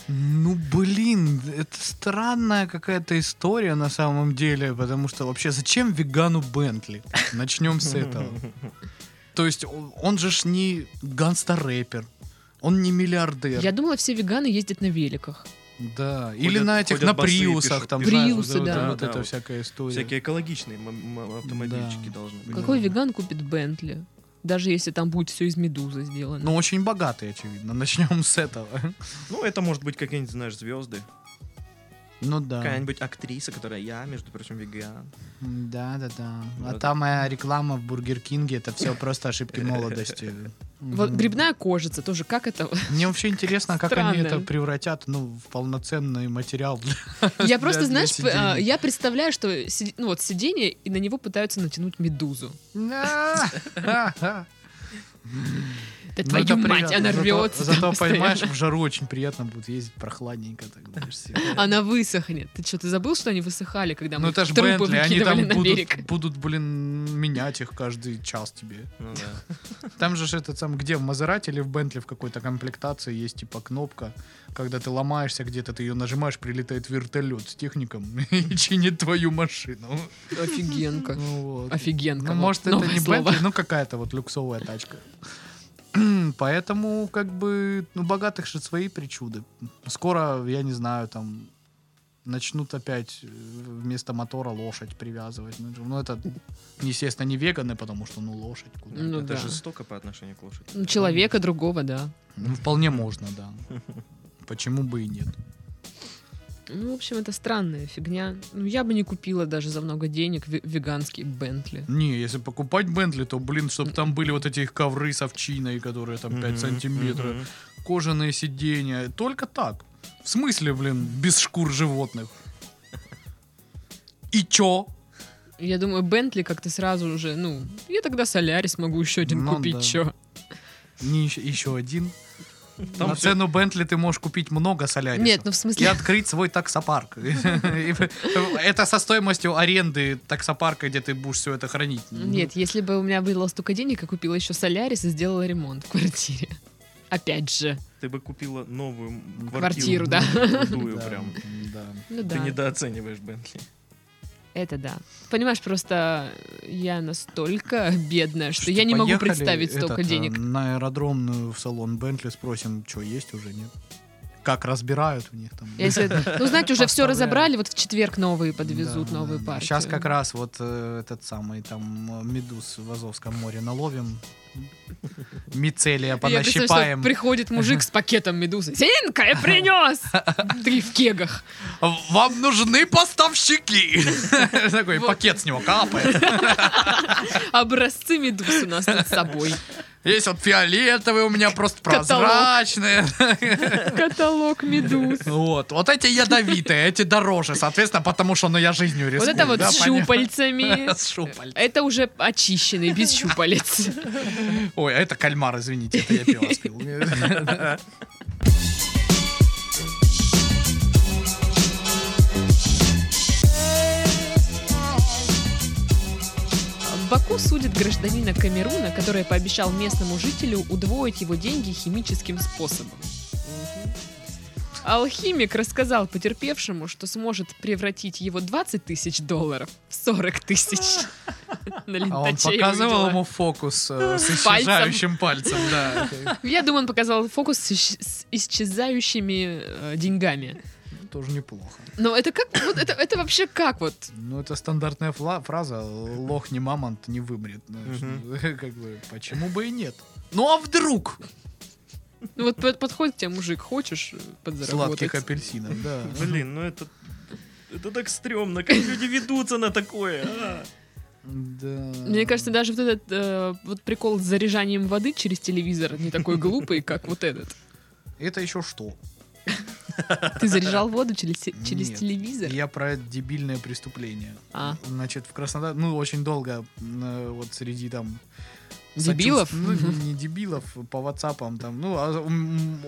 Ну, блин, это странная какая-то история на самом деле, потому что вообще зачем вегану Бентли? Начнем с этого. То есть он- он же ж не гангстер-рэпер, он не миллиардер. Я думала, все веганы ездят на великах. Да, или Ходят- на этих, на приусах, там, пишут. знаешь, Приусы, вот, да. вот Да, эта вот. всякая история. Всякие экологичные автомобильчики Да. должны быть. Какой Да. веган купит Бентли? Даже если там будет все из медузы сделано. Ну, очень богатый, очевидно. Начнем с этого. Ну, это может быть какие-нибудь, знаешь, звезды. Ну да. Какая-нибудь актриса, которая я, между прочим, веган. Да, да, да. А Вот. там моя реклама в Бургер Кинге, это все просто ошибки молодости. Вот грибная кожица тоже, как это? Мне вообще интересно, как они это превратят ну, в полноценный материал. для- Я просто, для знаешь, п- а, я представляю, что ну, вот сиденье, и на него пытаются натянуть медузу. Да. Твою это мать, приятно. она Зато- рвется. Зато, там понимаешь, в жару очень приятно будет ездить прохладненько. Так, знаешь. Она высохнет. Ты что, ты забыл, что они высыхали, когда мы Ну это ж трупы Бентли, они там на берег? будут, будут, блин, менять их каждый час тебе. Ну да. Там же этот сам, где, в Мазерате или в Бентли в какой-то комплектации есть типа кнопка, когда ты ломаешься где-то, ты ее нажимаешь, прилетает вертолет с техником и чинит твою машину. Офигенка. Ну, вот. Офигенка. Ну, вот, может, это новое не слово. Бентли, ну какая-то вот люксовая тачка. Поэтому, как бы, ну, богатых же свои причуды. Скоро, я не знаю, там, начнут опять э, вместо мотора лошадь привязывать. Ну, Ну, это, естественно, не веганы, потому что, ну, лошадь куда. Ну Это да. жестоко по отношению к лошади. Ну, Человека другого, да. Ну, вполне можно, да. Почему бы и нет? Ну, в общем, это странная фигня. Ну, я бы не купила даже за много денег ве- веганский Бентли. Не, если покупать Бентли, то, блин, чтобы там были вот эти их ковры с овчиной, которые там 5 Мгм, сантиметров, кожаные сиденья. Только так. В смысле, блин, без шкур животных? И чё? Я думаю, Бентли как-то сразу уже, ну, я тогда Солярис могу еще один Ну купить, да. чё. Не еще, еще один. Там На всё- цену Бентли ты можешь купить много солярисов. Нет, ну в И смысле... открыть свой таксопарк. И Это со стоимостью аренды таксопарка, где ты будешь все это хранить. Нет, если бы у меня было столько денег, я купила еще Солярис и сделала ремонт в квартире. Опять же. Ты бы купила новую Квартиру, да. крутую Да, прям. Ну Ты недооцениваешь Бентли. Это да. Понимаешь, просто я настолько бедная, что, Что, я не могу представить столько этот, денег. э, На аэродромную в салон Бентли спросим, что есть уже, нет? Как разбирают у них там. Если, ну, знаете, уже все разобрали, вот в четверг новые подвезут, Да, новые да. партии. Сейчас как раз вот э, этот самый там э, медуз в Азовском море наловим. Мицелия Я понащипаем. приходит мужик с пакетом медузы. Синка, я принес! Три в кегах. Вам нужны поставщики. Такой пакет с него капает. Образцы медуз у нас тут с собой. Есть вот фиолетовые у меня просто прозрачные. Каталог медуз. Вот. Вот эти ядовитые, эти дороже, соответственно, потому что ну я жизнью Вот рискую. это вот да, с щупальцами. С щупальцами. Это уже очищенный, без щупалец. Ой, а это кальмар, извините, это я пиво спил. В Баку судит гражданина Камеруна, который пообещал местному жителю удвоить его деньги химическим способом. Алхимик рассказал потерпевшему, что сможет превратить его 20 тысяч долларов в 40 тысяч. А он показывал ему фокус э, с исчезающим пальцем, да. Я думаю, он показал фокус с исчезающими э, деньгами. Тоже неплохо. Но это как, вот это, это вообще как вот? Ну, это стандартная фла- фраза «лох не мамонт не вымрет». знаешь. Как бы, почему бы и нет? Ну, а вдруг? Ну вот под- подходит к тебе мужик, хочешь подзаработать? Сладких апельсинов, да. Блин, ну это... Это так стрёмно, как люди ведутся на такое. а? Да. Мне кажется, даже вот этот э, вот прикол с заряжанием воды через телевизор не такой глупый, как вот этот. Это еще что? Ты заряжал воду через, через Нет. телевизор? Я про дебильное преступление. А. Значит, в Краснодаре, ну, очень долго, э, вот среди там... Дебилов? сочувств- Ну, не дебилов, по ватсапам там. Ну, а у,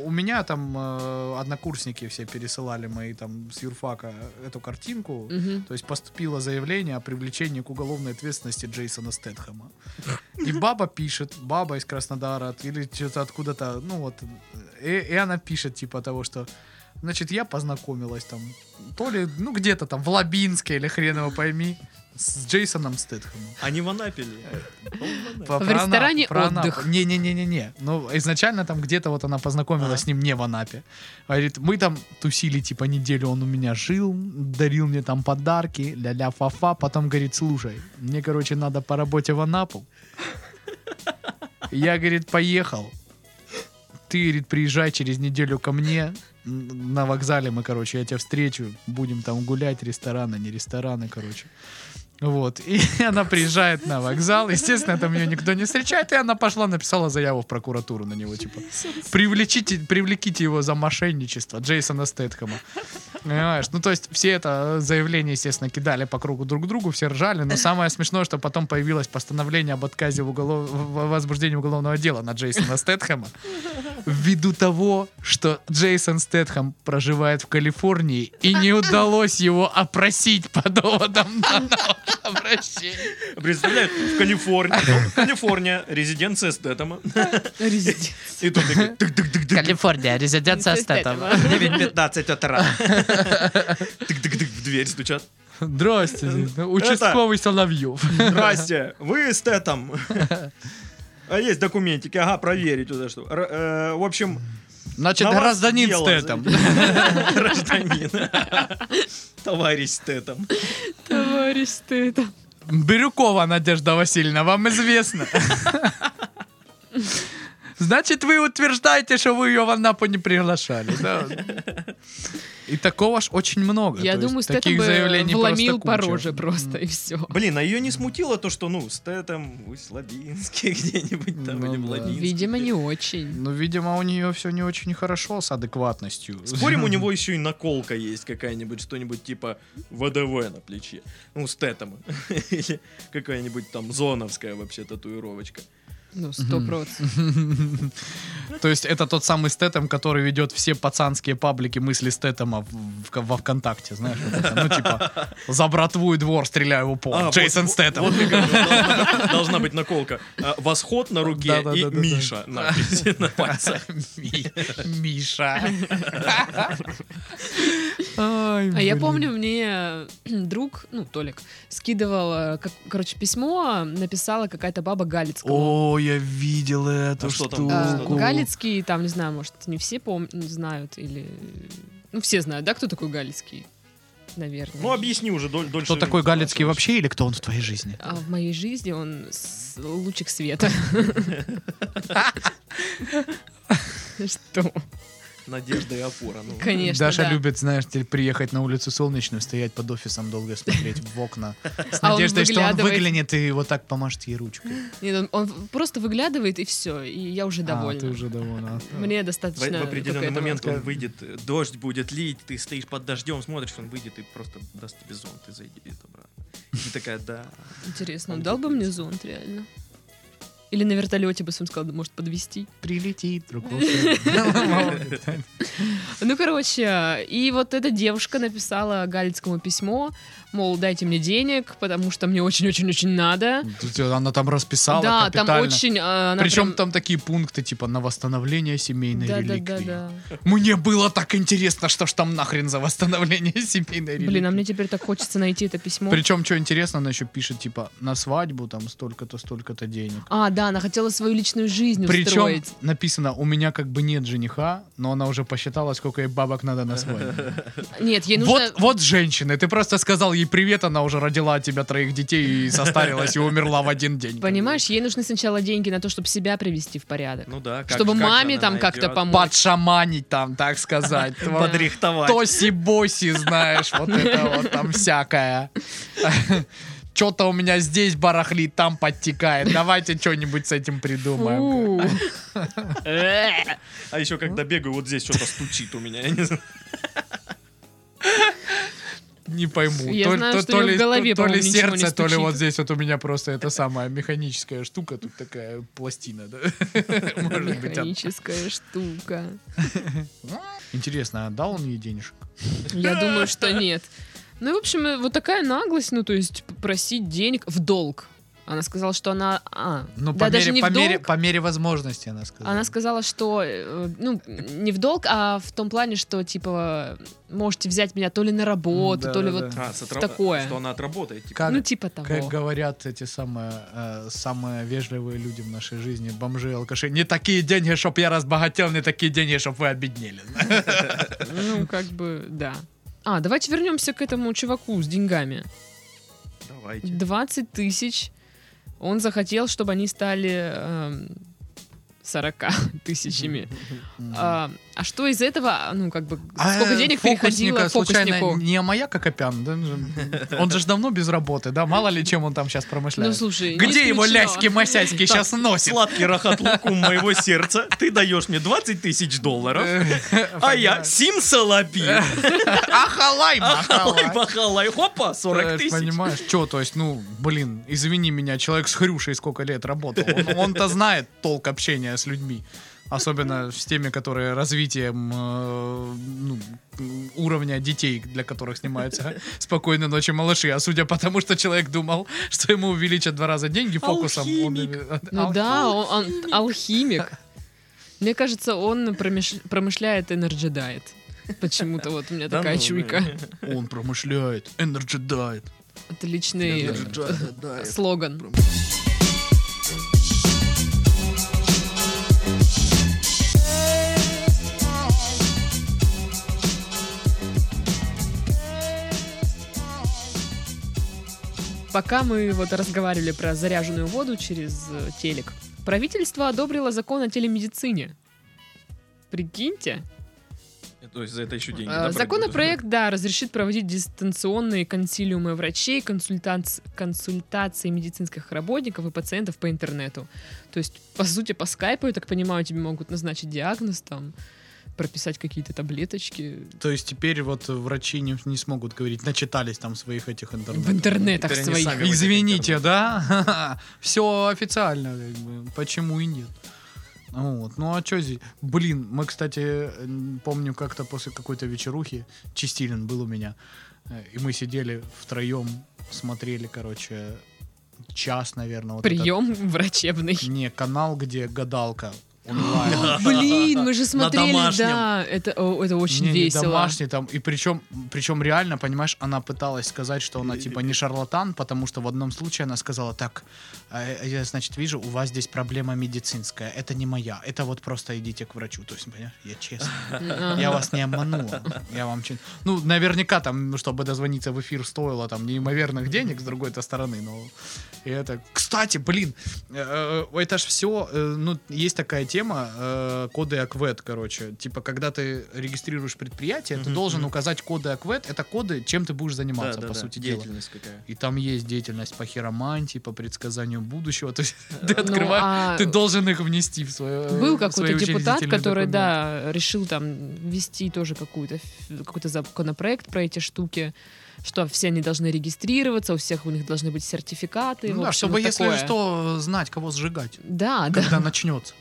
у меня там э, однокурсники все пересылали мои там с юрфака эту картинку. Мгм. То есть поступило заявление о привлечении к уголовной ответственности Джейсона Стэтхэма. И баба пишет, баба из Краснодара или что-то откуда-то, ну вот, и, и она пишет типа того, что Значит, я познакомилась там, то ли, ну, где-то там в Лабинске или хрен его пойми, с Джейсоном Стэтхэмом. Они в Анапе ли? В ресторане отдых. Не-не-не-не-не. Ну, изначально там где-то вот она познакомилась Ага. с ним не в Анапе. Говорит, мы там тусили типа неделю, он у меня жил, дарил мне там подарки, ля-ля фа-фа. Потом говорит, слушай, мне, короче, надо по работе в Анапу. Я, говорит, поехал. Ты, говорит, приезжай через неделю ко мне. На вокзале мы, короче, я тебя встречу. Будем там гулять, рестораны, не рестораны, короче. Вот. И она приезжает на вокзал. Естественно, там ее никто не встречает. И она пошла, написала заяву в прокуратуру на него. Типа, привлечите, привлеките его за мошенничество Джейсона Стэтхэма. Понимаешь? Ну, то есть все это заявление, естественно, кидали по кругу друг к другу, все ржали, но самое смешное, что потом появилось постановление об отказе в, уголов... в возбуждении уголовного дела на Джейсона Стэтхэма ввиду того, что Джейсон Стэтхэм проживает в Калифорнии и не удалось его опросить по доводам данного обращения. Представляют, в Калифорнии. Калифорния, резиденция Стэтэма. Тык-тык-тык-тык. Калифорния, резиденция Стэтхэма. 9.15 утра. Тык-тык-тык в дверь стучат. Здрасте, участковый Соловьев. Здрасте, вы Стэтом. А есть документики, ага, проверить туда что. Э, В общем, Значит, гражданин Стэтэм. за- Гражданин. Товарищ Стэтэм. Товарищ ты это. Бирюкова Надежда Васильевна, вам известно. Значит, вы утверждаете, что вы ее в Анапу не приглашали, да? И такого ж очень много. Я то есть думаю, Стэтэм таких бы заявлений вломил просто по роже просто, и все. Блин, а ее не смутило то, что, ну, Стэтэм, Усть-Лабинске где-нибудь там, Ну или в да. Лабинске. Видимо, не очень. Ну, видимо, у нее все не очень хорошо с адекватностью. Спорим, у него еще и наколка есть какая-нибудь, что-нибудь типа ВДВ на плече. Ну, Стэтэма. Или какая-нибудь там зоновская вообще татуировочка. Ну, сто процентов. То есть это тот самый Стэтэм, который ведет все пацанские паблики мысли в- во ВКонтакте, знаешь? Ну, типа, за братву и двор стреляю в упор. А, Джейсон кажется, должна, быть наколка. А, Восход на руке и. Миша надпись на пальцах. Ми- Миша. А я помню, мне друг, ну, Толик, скидывал, э, короче, письмо, написала какая-то баба Галицкого. О, я видел эту А что штуку. А, что там? Галицкий, там, не знаю, может, не все пом- знают, или... Ну, все знают, да, кто такой Галицкий? Наверное. Ну, объясни уже доль- дольше. Кто такой Галицкий вообще или кто он в твоей жизни? А в моей жизни он с- лучик света. Что? Надежда и опора. ну. Конечно, Даша да. любит, знаешь, теперь приехать на улицу Солнечную, стоять под офисом, долго смотреть в окна. С А он надеждой, что он выглянет и вот так помашет ей ручкой. Нет, он, он просто выглядывает, и все, и я уже А, довольна. ты уже довольна. Мне В, достаточно в определенный только этого. момент он выйдет, дождь будет лить, ты стоишь под дождем, смотришь, он выйдет и просто даст тебе зонт и зайдет обратно. И ты такая, да. Интересно, Он он дал бы мне зонт, реально? Или на вертолете бы сам сказал, может, подвести. Прилетит. Ну, короче, и вот эта девушка написала Галицкому письмо, мол, дайте мне денег, потому что мне очень-очень-очень надо. Она там расписала да, там очень... а, Причем там такие пункты, типа, на восстановление семейной реликвии. Мне было так интересно, что ж там нахрен за восстановление семейной реликвии. Блин, а мне теперь так хочется найти это письмо. Причем, что интересно, она еще пишет, типа, на свадьбу там столько-то, столько-то денег. А, да, она хотела свою личную жизнь Причем устроить. написано, у меня как бы нет жениха, но она уже посчитала, сколько ей бабок надо на свадьбу. Нет, ей нужно... Вот, вот женщины, ты просто сказал ей привет, она уже родила от тебя троих детей и состарилась и умерла в один день. Понимаешь, ей нужны сначала деньги на то, чтобы себя привести в порядок. Ну да. как Чтобы как маме там как-то помочь. Подшаманить там, так сказать. Подрихтовать. Тоси-боси, знаешь, вот это вот там всякое. Что-то у меня здесь барахлит, там подтекает. Давайте что-нибудь с этим придумаем. А еще когда бегаю, вот здесь что-то стучит у меня. Я не знаю. Не пойму. Я то, знаю, то- что то у неё ли, в голове, то, то ли сердце, то ли вот здесь вот у меня просто это самая механическая штука, тут такая пластина, да? Может быть, от- Механическая штука. Интересно, а дал он ей денежек? Я думаю, что нет. Ну, и, в общем, вот такая наглость, ну, то есть просить денег в долг. Она сказала, что она... А, Ну, да, по, даже мере, не по, в мере, долг. по мере возможности, она сказала. Она сказала, что, э, ну, не в долг, а в том плане, что, типа, можете взять меня то ли на работу, Да, то ли да, вот А, с отра- такое. Что она отработает. типа. Как, Ну, типа того. как говорят эти самые, э, самые вежливые люди в нашей жизни, бомжи и алкаши, не такие деньги, чтоб я разбогател, не такие деньги, чтоб вы обеднели. Ну, как бы, да. А, давайте вернемся к этому чуваку с деньгами. Давайте. 20 тысяч. Он захотел, чтобы они стали эм, 40 тысячами. А, А что из этого, ну, как бы, А, сколько денег переходило случайно, фокуснику? не Амаяк Акопян? да? Он же давно без работы, да? Мало ли чем он там сейчас Ну, промышляет. слушай, не Где его ляськи-масяськи сейчас носит? Сладкий рахат лукум моего сердца. Ты даешь мне 20 тысяч долларов, а я Сим Салапи. Ахалай, Ахалай, бахалай, хопа, 40 Э, тысяч. Понимаешь, что, то есть, ну, блин, извини меня, человек с Хрюшей сколько лет работал. Он- Он-то знает толк общения с людьми. Особенно с теми, которые развитием э, ну, уровня детей, для которых снимаются «Спокойной ночи, малыши». А судя по тому, что человек думал, что ему увеличат два раза деньги фокусом... он- Алхимик. Ну да, он, он алхимик. Мне кажется, он промеш- промышляет Energy Diet. Почему-то вот у меня Да такая ну, чуйка. Он промышляет, энерджи дает. Отличный э, слоган. Пока мы вот разговаривали про заряженную воду через э, телек, правительство одобрило закон о телемедицине. Прикиньте. То есть за это еще деньги. Э, да, брать Законопроект, да, разрешит проводить дистанционные консилиумы врачей, консультанц- консультации медицинских работников и пациентов по интернету. То есть, по сути, по скайпу, я так понимаю, тебе могут назначить диагноз, там, прописать какие-то таблеточки. То есть теперь вот врачи не, не смогут говорить, начитались там своих этих В интернетов. интернетах Теперь они своих. сами- Извините, да? Все официально, как бы. Почему и нет? Вот. Ну а что здесь? Блин, мы, кстати, помню как-то после какой-то вечерухи, Чистилин был у меня, э, и мы сидели втроем, смотрели, короче, час, наверное. Вот этот- Прием врачебный. Не, канал, где гадалка онлайн. Блин, мы же смотрели, да, это, о, это очень Не, не весело. домашний там. И причем, причем реально, понимаешь, она пыталась сказать, что она типа не шарлатан, потому что в одном случае она сказала так, «А, я, значит, вижу, у вас здесь проблема медицинская, это не моя, это вот просто идите к врачу. То есть, понимаешь, я честно, я вас не обманула. Я вам чин- Ну, наверняка там, чтобы дозвониться в эфир, стоило там неимоверных денег с другой-то стороны, но и это... Кстати, блин, э, э, это ж все, ну, есть такая тема, э, коды АКВЭД, короче. Типа, когда ты регистрируешь предприятие, ты должен указать коды АКВЭД. Это коды, чем ты будешь Да, заниматься, да, по да, сути дела. деятельность какая. И там есть деятельность по хиромантии, по предсказанию будущего. То есть ты Ну, открываешь, а ты должен их внести в свое Был какой-то депутат, который, да, решил там ввести тоже какую-то, какой-то законопроект про эти штуки, что все они должны регистрироваться, у всех у них должны быть сертификаты. Ну, да, общем, чтобы, вот если такое. что, знать, кого сжигать, Да, да. когда начнется.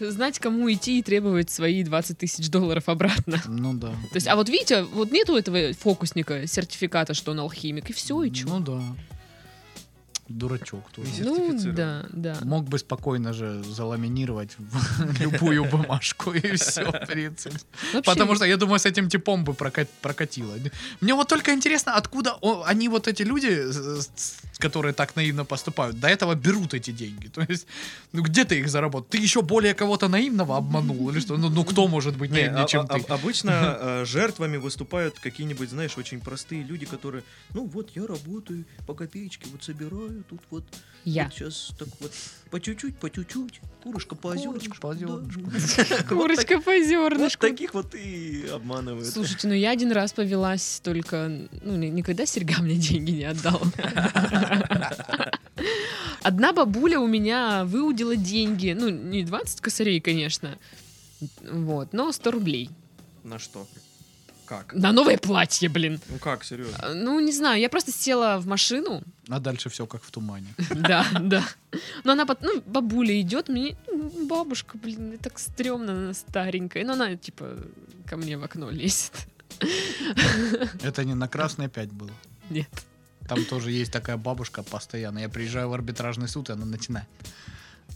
Знать, кому идти и требовать свои 20 тысяч долларов обратно. Ну да. То есть, а вот видите, вот нету этого фокусника сертификата, что он алхимик, и все, и чё? Ну да. Дурачок тоже. Ну, сертифицирован. да, да. Мог бы спокойно же заламинировать в любую бумажку и все, в принципе. Вообще, Потому что я думаю, с этим типом бы прока- прокатило. Мне вот только интересно, откуда они вот эти люди, которые так наивно поступают, до этого берут эти деньги. То есть, ну где ты их заработал? Ты еще более кого-то наивного обманул или что? Ну, ну кто может быть Не, наивнее, а- чем а- ты? а- обычно э, жертвами выступают какие-нибудь, знаешь, очень простые люди, которые, ну вот я работаю по копеечке, вот собираю, тут вот, я. сейчас так вот по чуть-чуть, по чуть-чуть, курочка по озернышку. по озернышку. Вот Курочка по Вот зернышку. таких вот и обманывают. Слушайте, ну я один раз повелась только, ну, ни- никогда серьга мне деньги не отдал. Одна бабуля у меня выудила деньги, ну, не 20 косарей, конечно, вот, но 100 рублей. На что? Как? На новое платье, блин. Ну как, серьезно? А, Ну, не знаю, я просто села в машину, А дальше все как в тумане. да, да. Но она, ну, бабуля идет, мне, «М, бабушка, блин, так стрёмно, она старенькая. Но она, типа, ко мне в окно лезет. Это не на красной 5 было. Нет. Там тоже есть такая бабушка постоянно. Я приезжаю в арбитражный суд, и она начинает.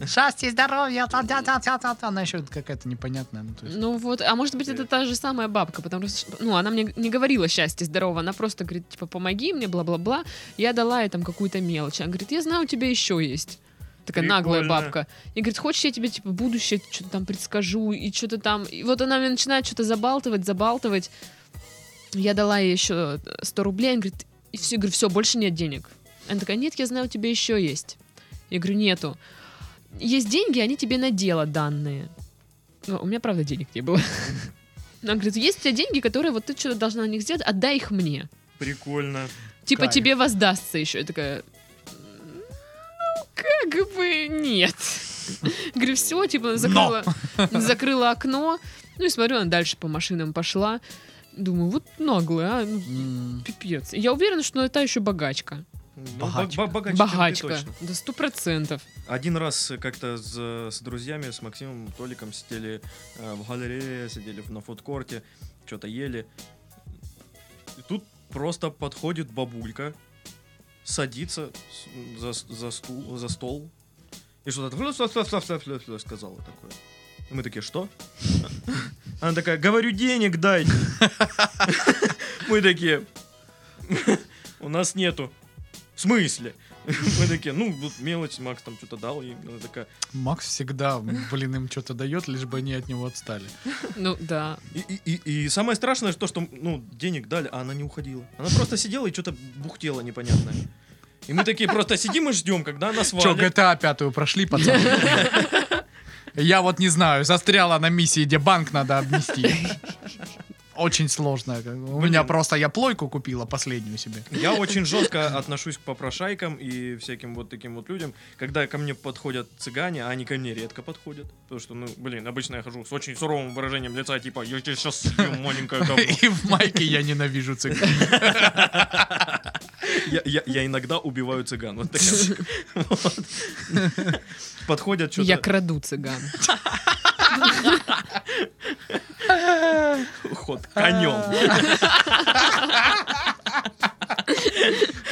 Счастье, здоровья, та та та та та Она еще какая-то непонятная. Ну, есть- Ну вот, а может быть это та же самая бабка, потому что, ну, она мне не говорила счастье, здорово, она просто говорит, типа, помоги мне, бла-бла-бла. Я дала ей там какую-то мелочь. Она говорит, я знаю, у тебя еще есть. Такая наглая Прикольно. бабка. И говорит, хочешь, я тебе, типа, будущее что-то там предскажу, и что-то там... И вот она мне начинает что-то забалтывать, забалтывать. Я дала ей еще 100 рублей, она говорит, и все, говорю, все, больше нет денег. Она такая, нет, я знаю, у тебя еще есть. Я говорю, нету. Есть деньги, они тебе на дело данные. Ну, у меня, правда, денег не было. Она говорит, есть у тебя деньги, которые вот ты что-то должна на них сделать, отдай их мне. Прикольно. Типа Кайф. тебе воздастся еще. Я такая, ну, как бы нет. Говорю, все, типа, закрыла, закрыла окно. Ну и смотрю, она дальше по машинам пошла. Думаю, вот наглая, а, ну, пипец. Я уверена, что это еще богачка. Ну, Богачка. бо- бо- богаче, чем ты Богачка. точно. Да сто процентов. Один раз как-то с, с друзьями, с Максимом, Толиком сидели э, в галерее, сидели на фудкорте, что-то ели. И тут просто подходит бабулька, садится за, за, стул, за стол и что-то сказала такое. И мы такие, что? Она такая, говорю, денег дайте. Мы такие, у нас нету. В смысле? Мы такие, ну, вот мелочь, Макс там что-то дал, и она такая... Макс всегда, блин, им что-то дает, лишь бы они от него отстали. Ну да. И, и- и- самое страшное то, что, ну, денег дали, а она не уходила. Она просто сидела и что-то бухтела непонятное. И мы такие просто сидим и ждем, когда она Че, свалит. GTA пятую прошли, пацаны? Я вот не знаю, застряла на миссии, где банк надо обнести. Очень сложно. как бы. У меня просто, я плойку купила последнюю себе. Я очень жестко отношусь к попрошайкам и всяким вот таким вот людям. Когда ко мне подходят цыгане, а они ко мне редко подходят. Потому что, ну, блин, обычно я хожу с очень суровым выражением лица, типа, я тебе сейчас съем маленькое говно. И в майке я ненавижу цыган. Я, я- я иногда убиваю цыган. Вот такая. Вот. Подходят что-то... Я краду цыган. Ход конем.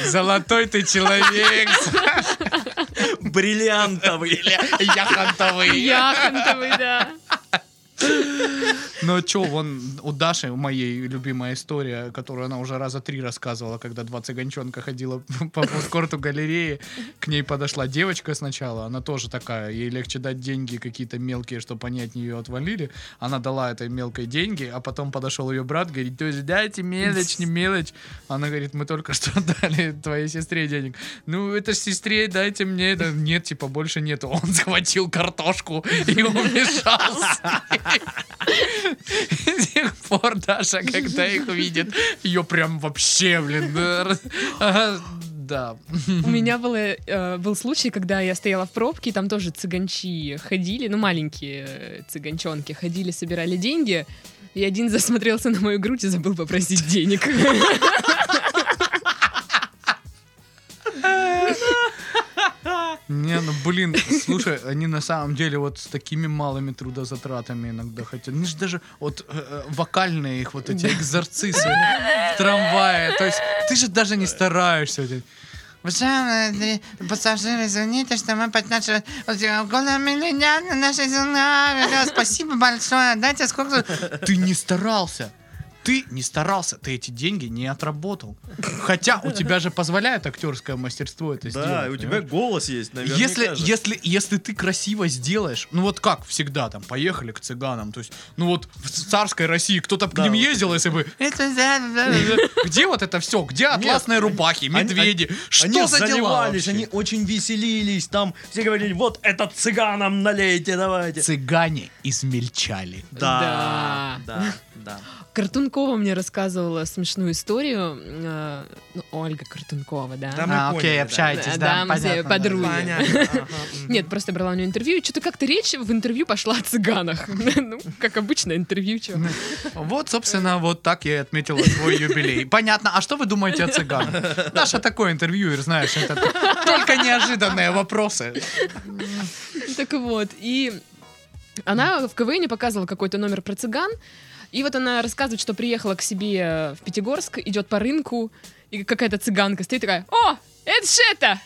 Золотой ты человек. Бриллиантовый. Яхонтовый. Яхонтовый, да. Но чё, вон у Даши, моей любимая история, которую она уже раза три рассказывала, когда два цыганчонка ходила по фудкорту галереи, к ней подошла девочка сначала, она тоже такая, ей легче дать деньги какие-то мелкие, чтобы они от нее отвалили. Она дала этой мелкой деньги, а потом подошел ее брат, говорит, тоже дайте мелочь, не мелочь. Она говорит, мы только что дали твоей сестре денег. Ну, это сестре, дайте мне. это». Нет, типа, больше нету. Он схватил картошку и умешался. С тех пор Даша, когда их увидит, ее прям вообще, блин, да. У меня было, э, был случай, когда я стояла в пробке, и там тоже цыганчи ходили, ну, маленькие э, цыганчонки ходили, собирали деньги, и один засмотрелся на мою грудь и забыл попросить денег. Блин, слушай, они на самом деле вот с такими малыми трудозатратами иногда хотят. Они же даже вот э, э, вокальные их вот эти экзорцисы в трамвае. То есть ты же даже не стараешься. Уважаемые пассажиры, извините, что мы подначили Спасибо большое. Дайте сколько... Ты не старался. Ты не старался, ты эти деньги не отработал. Хотя у тебя же позволяет актерское мастерство это сделать. Да, и у тебя голос есть, наверняка Если, если, если ты красиво сделаешь, ну вот как всегда, там, поехали к цыганам, то есть, ну вот в царской России кто-то к Да, ним вот ездил, если бы... Где вот это все? Где атласные рубахи, медведи? Что они за дела они очень веселились, там все говорили, вот это цыганам налейте, давайте. Цыгане измельчали. Да, да, да. Картункова мне рассказывала смешную историю. э, ну, Ольга Картункова, да. Да, мы А, поняли, окей, да. общаетесь, Да, да, понятно, подруги. да. Понятно. ага. Нет, просто брала у нее интервью, и что-то как-то речь в интервью пошла о цыганах. Ну, как обычно, интервью, чё. Вот, собственно, вот так я и отметила свой юбилей. Понятно. А что вы думаете о цыганах? Наша такой интервьюер, знаешь, это только неожиданные вопросы. Так вот, и она в КВН показывала какой-то номер про цыган, и вот она рассказывает, что приехала к себе в Пятигорск, идет по рынку, и какая-то цыганка стоит такая, о, это ж это!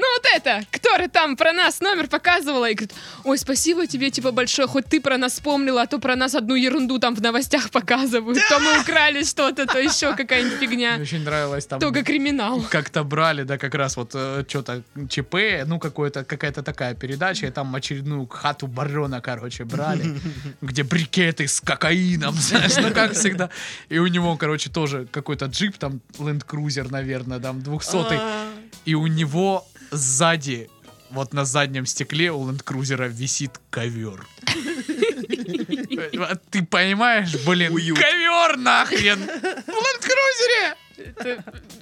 Ну вот это, которая там про нас номер показывала, и говорит, ой, спасибо тебе, типа, большое, хоть ты про нас вспомнила, а то про нас одну ерунду там в новостях показывают, то мы украли что-то, то еще какая-нибудь Мне фигня, очень нравилось там... только криминал. Как-то брали, да, как раз вот что-то ЧП, ну, какое-то, какая-то такая передача, и там очередную хату барона, короче, брали, где брикеты с кокаином, знаешь, ну, как всегда. И у него, короче, тоже какой-то джип, там, Land Cruiser, наверное, там, 200 А, и у него сзади, вот на заднем стекле у Land Cruiser висит ковер. Ты понимаешь, блин, Уют. ковер нахрен! В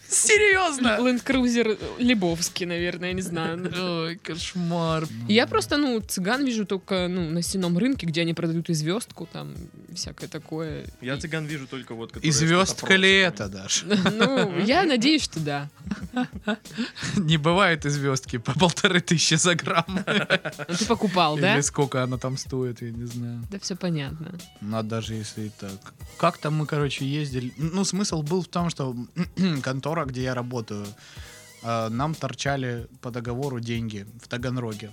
Серьезно! Land Cruiser Лебовский, наверное, я не знаю. Ой, кошмар. Я просто, ну, цыган вижу только, ну, на сеном рынке, где они продают и звездку, там, всякое такое. Я И- цыган вижу только вот... И звездка ли это, Даш? Ну, я надеюсь, что да. Не бывает и звездки по полторы тысячи за грамм. Ну, Ты покупал, да? Или сколько она там стоит, я не знаю. Да все понятно. Ну, а даже если и так. Как-то мы, короче, ездили. Ну, смысл был в том, что контора, где я работаю, э, нам торчали по договору деньги в Таганроге.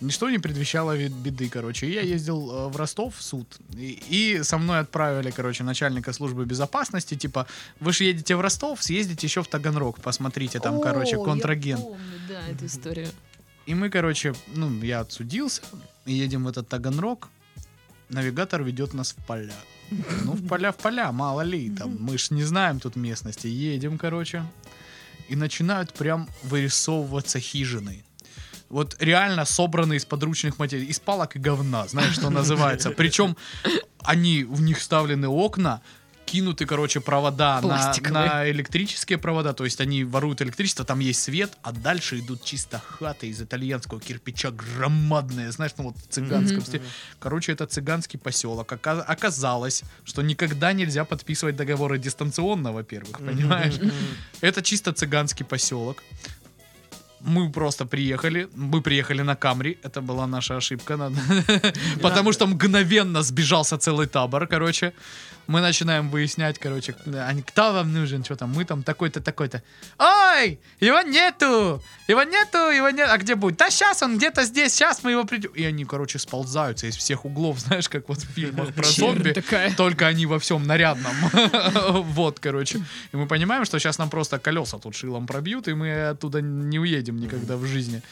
Ничто не предвещало вид- беды, короче. И Я ездил э, в Ростов в суд, и, и со мной отправили, короче, начальника службы безопасности, типа, вы же едете в Ростов, съездите еще в Таганрог, посмотрите, там, короче, О, контрагент. Я помню, да, эту историю. И мы, короче, ну, я отсудился, едем в этот Таганрог. Навигатор ведет нас в поля. Ну, в поля, в поля, мало ли, там, мы ж не знаем тут местности. Едем, короче, и начинают прям вырисовываться хижины. Вот реально собранные из подручных материалов, из палок и говна, знаешь, что называется. Причем они, в них вставлены окна, кинуты, короче, провода на, на электрические провода, то есть они воруют электричество, там есть свет, а дальше идут чисто хаты из итальянского кирпича громадные, знаешь, ну вот в цыганском стиле. Короче, это цыганский поселок. Ока- Оказалось, что никогда нельзя подписывать договоры дистанционно, во-первых, понимаешь? Это чисто цыганский поселок. Мы просто приехали, мы приехали на Камри, это была наша ошибка, надо- потому что мгновенно сбежался целый табор, короче. Мы начинаем выяснять, короче, они, кто вам нужен, что там, мы там такой-то, такой-то. Ой, его нету, его нету, его нет, а где будет? Да сейчас он где-то здесь, сейчас мы его придем. И они, короче, сползаются из всех углов, знаешь, как вот в фильмах про зомби. Только они во всем нарядном. Вот, короче. И мы понимаем, что сейчас нам просто колеса тут шилом пробьют, и мы оттуда не уедем никогда в жизни.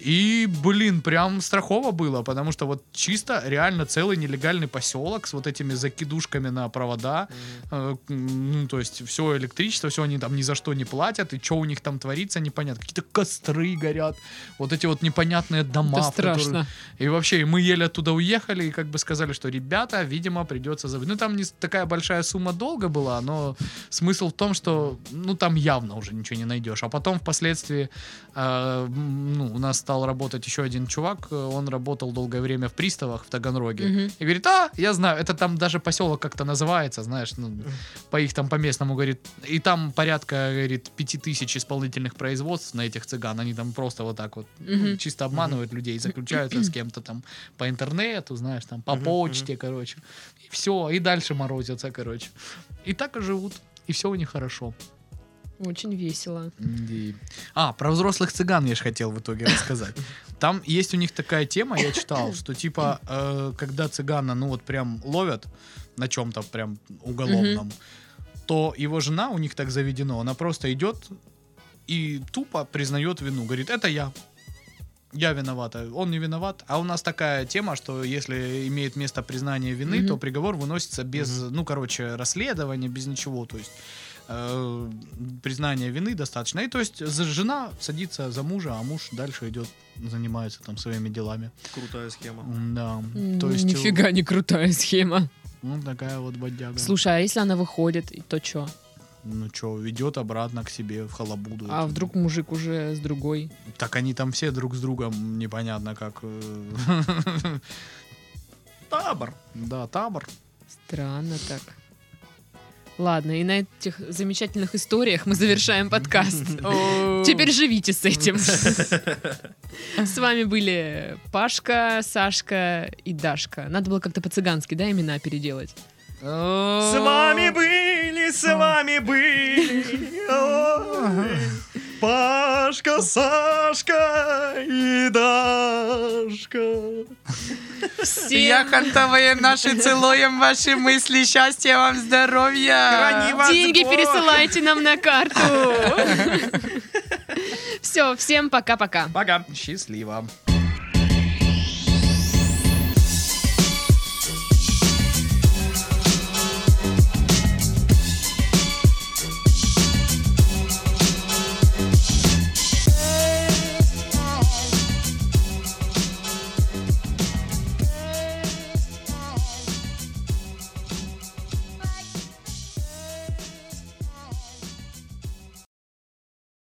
И, блин, прям страхово было, потому что вот чисто реально целый нелегальный поселок с вот этими закидушками на провода. Э, Ну, то есть все электричество, все они там ни за что не платят, и что у них там творится, непонятно. Какие-то костры горят, вот эти вот непонятные дома. Это в которые- страшно. и вообще, мы еле оттуда уехали, и как бы сказали, что ребята, видимо, придется забыть. Ну, там не такая большая сумма долга была, но смысл в том, что, ну, там явно уже ничего не найдешь. А потом, впоследствии, э, ну, у нас стал работать еще один чувак, э, он работал долгое время в приставах в Таганроге. Мгм. И говорит, а, я знаю, это там даже поселок как-то называется, знаешь, ну, по их там, по местному, говорит, и там порядка, говорит, пяти тысяч исполнительных производств на этих цыган, они там просто вот так вот Мгм. чисто обманывают людей, заключаются с кем-то там по интернету, знаешь, там по Мгм, почте, короче, и все, и дальше морозятся, короче. И так и живут, и все у них хорошо. Очень весело. И- А, про взрослых цыган я же хотел в итоге рассказать. Там есть у них такая тема, я читал, что типа, э, когда цыгана, ну вот прям ловят на чем-то прям уголовном, то его жена, у них так заведено, она просто идет и тупо признает вину. Говорит, это я. Я виновата, он не виноват. А у нас такая тема, что если имеет место признание вины, то приговор выносится без, ну, короче, расследования, без ничего. То есть э, признания вины достаточно. И то есть за- жена садится за мужа, а муж дальше идет, занимается там своими делами. Крутая схема. Да. То есть, Нифига не крутая схема. Ну, такая вот бодяга. Слушай, а если она выходит, то что? Ну что, ведет обратно к себе в халабуду. А эту. вдруг мужик уже с другой? Так они там все друг с другом непонятно как. э, Табор. Да, табор. Странно так. Ладно, и на этих замечательных историях мы завершаем подкаст. Теперь живите с этим. С вами были Пашка, Сашка и Дашка. Надо было как-то по-цыгански, да, имена переделать? С вами были, с вами были. Пашка, Сашка и Дашка. Всем Яхонтовые наши целуем ваши мысли. Счастья вам, здоровья. Деньги Бог. пересылайте нам на карту. Все, всем пока-пока. Пока. Счастливо.